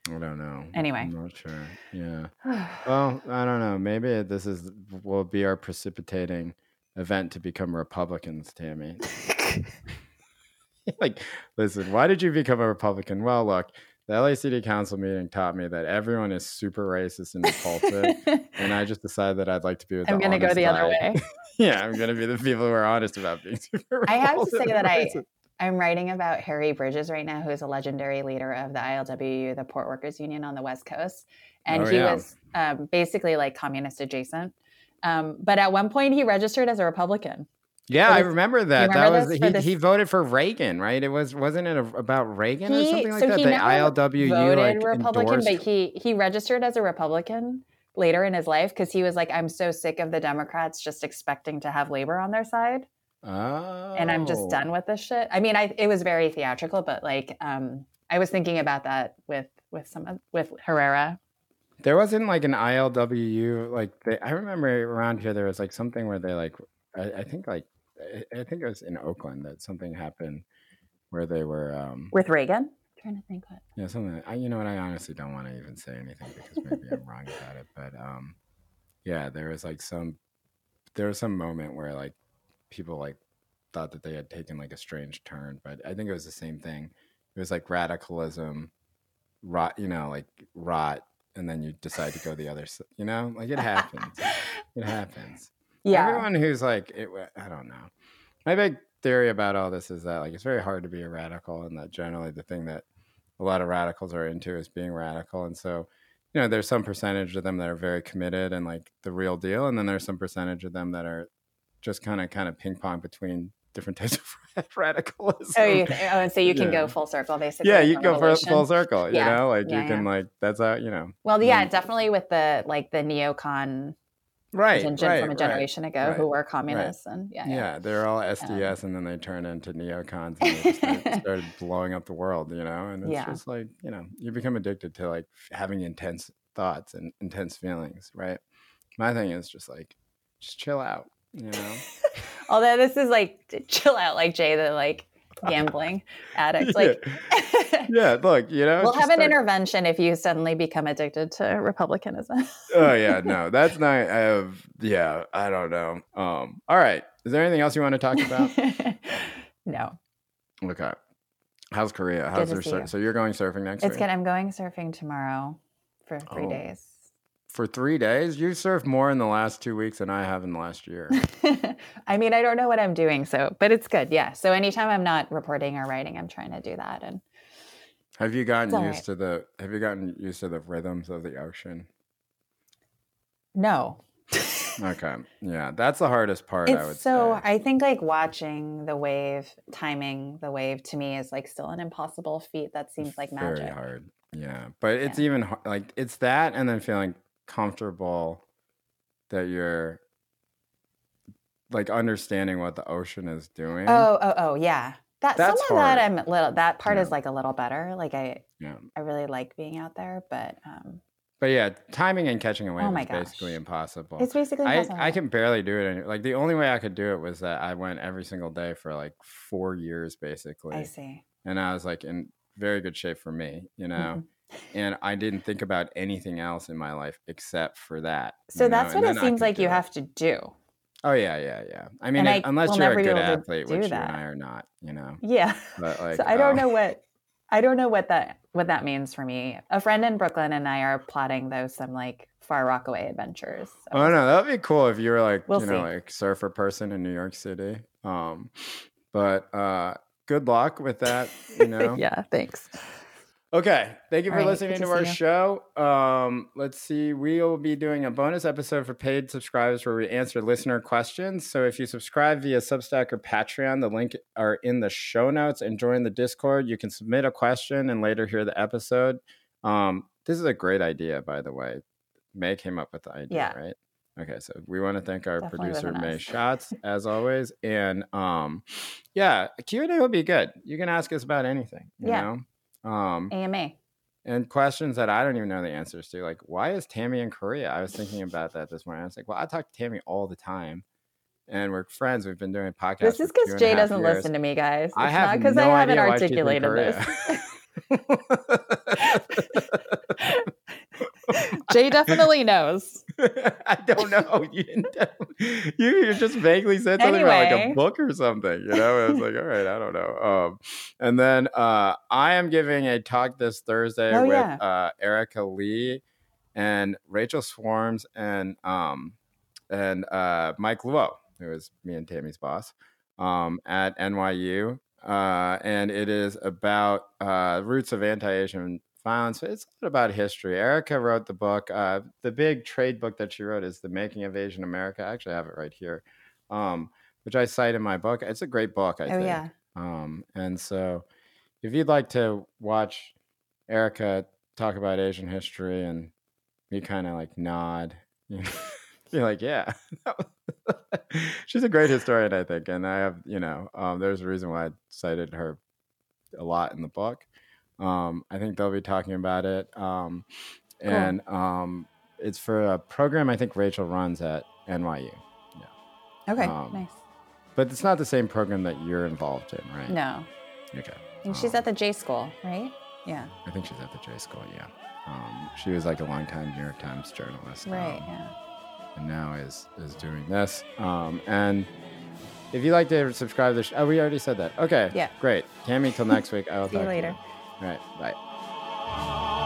[SPEAKER 1] I don't know.
[SPEAKER 2] Anyway.
[SPEAKER 1] I'm not sure. Yeah. Well, I don't know. Maybe this is will be our precipitating event to become Republicans, Tammy. like, listen, why did you become a Republican? Well, look, the LA City Council meeting taught me that everyone is super racist and pulpit, and I just decided that I'd like to be with.
[SPEAKER 2] I'm going to go the other way.
[SPEAKER 1] yeah, I'm gonna be the people who are honest about being super.
[SPEAKER 2] I have to say that I-
[SPEAKER 1] racist.
[SPEAKER 2] I'm writing about Harry Bridges right now, who is a legendary leader of the ILWU, the Port Workers Union on the West Coast. And
[SPEAKER 1] Oh,
[SPEAKER 2] he
[SPEAKER 1] yeah.
[SPEAKER 2] was um, basically like communist adjacent. Um, but at one point, he registered as a Republican.
[SPEAKER 1] Yeah,
[SPEAKER 2] for
[SPEAKER 1] I remember that.
[SPEAKER 2] remember
[SPEAKER 1] that was he,
[SPEAKER 2] this-
[SPEAKER 1] he voted for Reagan, right? It was wasn't it a, about Reagan or something like
[SPEAKER 2] so
[SPEAKER 1] that?
[SPEAKER 2] he
[SPEAKER 1] the ILWU
[SPEAKER 2] voted
[SPEAKER 1] like
[SPEAKER 2] Republican,
[SPEAKER 1] endorsed.
[SPEAKER 2] but he he registered as a Republican later in his life because he was like, I'm so sick of the Democrats just expecting to have labor on their side.
[SPEAKER 1] Oh.
[SPEAKER 2] And I'm just done with this shit. I mean, I it was very theatrical, but like um I was thinking about that with with some of, with Herrera.
[SPEAKER 1] There wasn't like an ILWU like they, I remember around here there was like something where they like I, I think like I, I think it was in Oakland that something happened where they were um
[SPEAKER 2] With Reagan? I'm trying to think what.
[SPEAKER 1] yeah something I, you know what I honestly don't want to even say anything because maybe I'm wrong about it but um yeah there was like some there was some moment where like people like thought that they had taken like a strange turn but I think it was the same thing. It was like radicalism rot you know like rot and then you decide to go the other side you know? Like it happens. It happens.
[SPEAKER 2] Yeah.
[SPEAKER 1] everyone who's like it, i don't know. My big theory about all this is that like it's very hard to be a radical and that generally the thing that a lot of radicals are into is being radical and so you know there's some percentage of them that are very committed and like the real deal and then there's some percentage of them that are just kind of kind of ping pong between different types of radicalism
[SPEAKER 2] Oh, you, oh, so you can
[SPEAKER 1] Yeah.
[SPEAKER 2] go full circle, basically.
[SPEAKER 1] yeah you go for full circle you
[SPEAKER 2] Yeah.
[SPEAKER 1] know like
[SPEAKER 2] Yeah,
[SPEAKER 1] you can like that's how you know
[SPEAKER 2] Well, yeah,
[SPEAKER 1] Mm.
[SPEAKER 2] definitely with the like the neocon
[SPEAKER 1] right
[SPEAKER 2] contingent
[SPEAKER 1] right,
[SPEAKER 2] from a
[SPEAKER 1] right.
[SPEAKER 2] generation ago
[SPEAKER 1] right,
[SPEAKER 2] who were communists, and yeah,
[SPEAKER 1] Yeah,
[SPEAKER 2] yeah.
[SPEAKER 1] they're all SDS, and then they turn into neocons, and they just start- started blowing up the world, you know. And it's just like you know, you become addicted to like having intense thoughts and intense feelings, right? My thing is just like, just chill out, you know.
[SPEAKER 2] Although this is like chill out, like Jay, the like gambling addict. Like,
[SPEAKER 1] yeah, look, you know,
[SPEAKER 2] we'll have an intervention if you suddenly become addicted to republicanism.
[SPEAKER 1] oh yeah, no, that's not. I have, yeah, I don't know. Um, all right, is there anything else you want to talk about?
[SPEAKER 2] no,
[SPEAKER 1] okay, how's Korea? How's
[SPEAKER 2] see
[SPEAKER 1] sur-
[SPEAKER 2] you.
[SPEAKER 1] so you're going surfing next week?
[SPEAKER 2] it's
[SPEAKER 1] week
[SPEAKER 2] good. I'm going surfing tomorrow for three
[SPEAKER 1] Oh.
[SPEAKER 2] days.
[SPEAKER 1] For three days? You surfed more in the last two weeks than I have in the last year.
[SPEAKER 2] I mean, I don't know what I'm doing, so but it's good. Yeah. So anytime I'm not reporting or writing, I'm trying to do that. And
[SPEAKER 1] Have you gotten used
[SPEAKER 2] right.
[SPEAKER 1] to the Have you gotten used to the rhythms of the ocean?
[SPEAKER 2] no,
[SPEAKER 1] Okay, yeah, that's the hardest part. I would
[SPEAKER 2] it's so.
[SPEAKER 1] say.
[SPEAKER 2] I think like watching the wave, timing the wave to me is like still an impossible feat. That seems like magic.
[SPEAKER 1] Very hard. Yeah, but it's
[SPEAKER 2] Yeah.
[SPEAKER 1] even like it's that, and then feeling comfortable that you're like understanding what the ocean is doing.
[SPEAKER 2] Oh, oh, oh, yeah. That
[SPEAKER 1] That's
[SPEAKER 2] some of that. I'm a little. That part
[SPEAKER 1] Yeah.
[SPEAKER 2] is like a little better. Like I,
[SPEAKER 1] Yeah,
[SPEAKER 2] I really like being out there, but um,
[SPEAKER 1] but yeah, timing and catching a wave
[SPEAKER 2] Oh
[SPEAKER 1] is basically impossible.
[SPEAKER 2] it's basically
[SPEAKER 1] I,
[SPEAKER 2] impossible.
[SPEAKER 1] I can barely do it. Any, like the only way I could do it was that I went every single day for like four years, basically.
[SPEAKER 2] I see.
[SPEAKER 1] and I was like in very good shape for me, you know.
[SPEAKER 2] Mhm.
[SPEAKER 1] And I didn't think about anything else in my life except for that.
[SPEAKER 2] So
[SPEAKER 1] you know,
[SPEAKER 2] that's
[SPEAKER 1] and
[SPEAKER 2] what it seems like you
[SPEAKER 1] it.
[SPEAKER 2] have to do.
[SPEAKER 1] Oh yeah, yeah, yeah. I mean,
[SPEAKER 2] I
[SPEAKER 1] unless you're a good athlete, which you
[SPEAKER 2] that.
[SPEAKER 1] and I are not, you know.
[SPEAKER 2] Yeah.
[SPEAKER 1] But like,
[SPEAKER 2] so I don't
[SPEAKER 1] uh,
[SPEAKER 2] know what I don't know what that what that means for me. A friend in Brooklyn and I are plotting those some like far rockaway adventures. So
[SPEAKER 1] Oh no, that'd be cool if you were like,
[SPEAKER 2] We'll
[SPEAKER 1] you know,
[SPEAKER 2] see.
[SPEAKER 1] like surfer person in New York City. Um, but uh, good luck with that. You know.
[SPEAKER 2] yeah, thanks.
[SPEAKER 1] Okay. Thank you
[SPEAKER 2] All
[SPEAKER 1] for
[SPEAKER 2] right,
[SPEAKER 1] listening to
[SPEAKER 2] to
[SPEAKER 1] our
[SPEAKER 2] you.
[SPEAKER 1] show. Um, let's see. We'll be doing a bonus episode for paid subscribers where we answer listener questions. So if you subscribe via Substack or Patreon, the link are in the show notes and join the Discord. You can submit a question and later hear the episode. Um, this is a great idea, by the way. May came up with the idea,
[SPEAKER 2] Yeah.
[SPEAKER 1] right? Okay, so we want to thank our
[SPEAKER 2] Definitely
[SPEAKER 1] producer May. Shots as always, and um, yeah, Q and A will be good. You can ask us about anything, you
[SPEAKER 2] Yeah.
[SPEAKER 1] know. Um,
[SPEAKER 2] AMA.
[SPEAKER 1] and questions that I don't even know the answers to. Like, why is Tammy in Korea? I was thinking about that this morning. I was like, well, I talk to Tammy all the time, and we're friends. We've been doing podcasts.
[SPEAKER 2] This is because Jay doesn't
[SPEAKER 1] years.
[SPEAKER 2] listen to me, guys. It's
[SPEAKER 1] I
[SPEAKER 2] not
[SPEAKER 1] have
[SPEAKER 2] because
[SPEAKER 1] no
[SPEAKER 2] I haven't
[SPEAKER 1] idea why she's in
[SPEAKER 2] articulated this. Jay definitely knows.
[SPEAKER 1] I don't know. You. You you just vaguely said something about like a book or something. You know, I was like, all right, I don't know. Um, and then uh, I am giving a talk this Thursday
[SPEAKER 2] Oh,
[SPEAKER 1] with
[SPEAKER 2] yeah.
[SPEAKER 1] uh, Erika Lee and Rachel Swarns and um, and uh, Mike Luo, who is me and Tammy's boss um, at NYU. Uh, and it is about uh, roots of anti-Asian violence. It's not about history. Erika wrote the book. Uh, the big trade book that she wrote is "The Making of Asian America." I actually have it right here, um, which I cite in my book. It's a great book. I
[SPEAKER 2] oh
[SPEAKER 1] think.
[SPEAKER 2] yeah.
[SPEAKER 1] Um, and so, if you'd like to watch Erika talk about Asian history and you kind of like nod. You're like, yeah. She's a great historian, I think, and I have, you know, um, there's a reason why I cited her a lot in the book. Um, I think they'll be talking about it, um,
[SPEAKER 2] Cool.
[SPEAKER 1] and um, it's for a program I think Rachel runs at NYU,
[SPEAKER 2] Okay,
[SPEAKER 1] Um,
[SPEAKER 2] nice.
[SPEAKER 1] but it's not the same program that you're involved in, right?
[SPEAKER 2] No,
[SPEAKER 1] Okay.
[SPEAKER 2] and she's
[SPEAKER 1] Um,
[SPEAKER 2] at the J school, right? Yeah,
[SPEAKER 1] I think she's at the J School. Yeah. Um, she was like a longtime New York Times journalist.
[SPEAKER 2] right.
[SPEAKER 1] um,
[SPEAKER 2] Yeah.
[SPEAKER 1] and now is is doing this. Um, and if you'd like to subscribe to the sh- oh, we already said that. Okay.
[SPEAKER 2] Yeah.
[SPEAKER 1] Great. Tammy, till next week. I will
[SPEAKER 2] See you
[SPEAKER 1] talk to
[SPEAKER 2] later.
[SPEAKER 1] All right. Bye.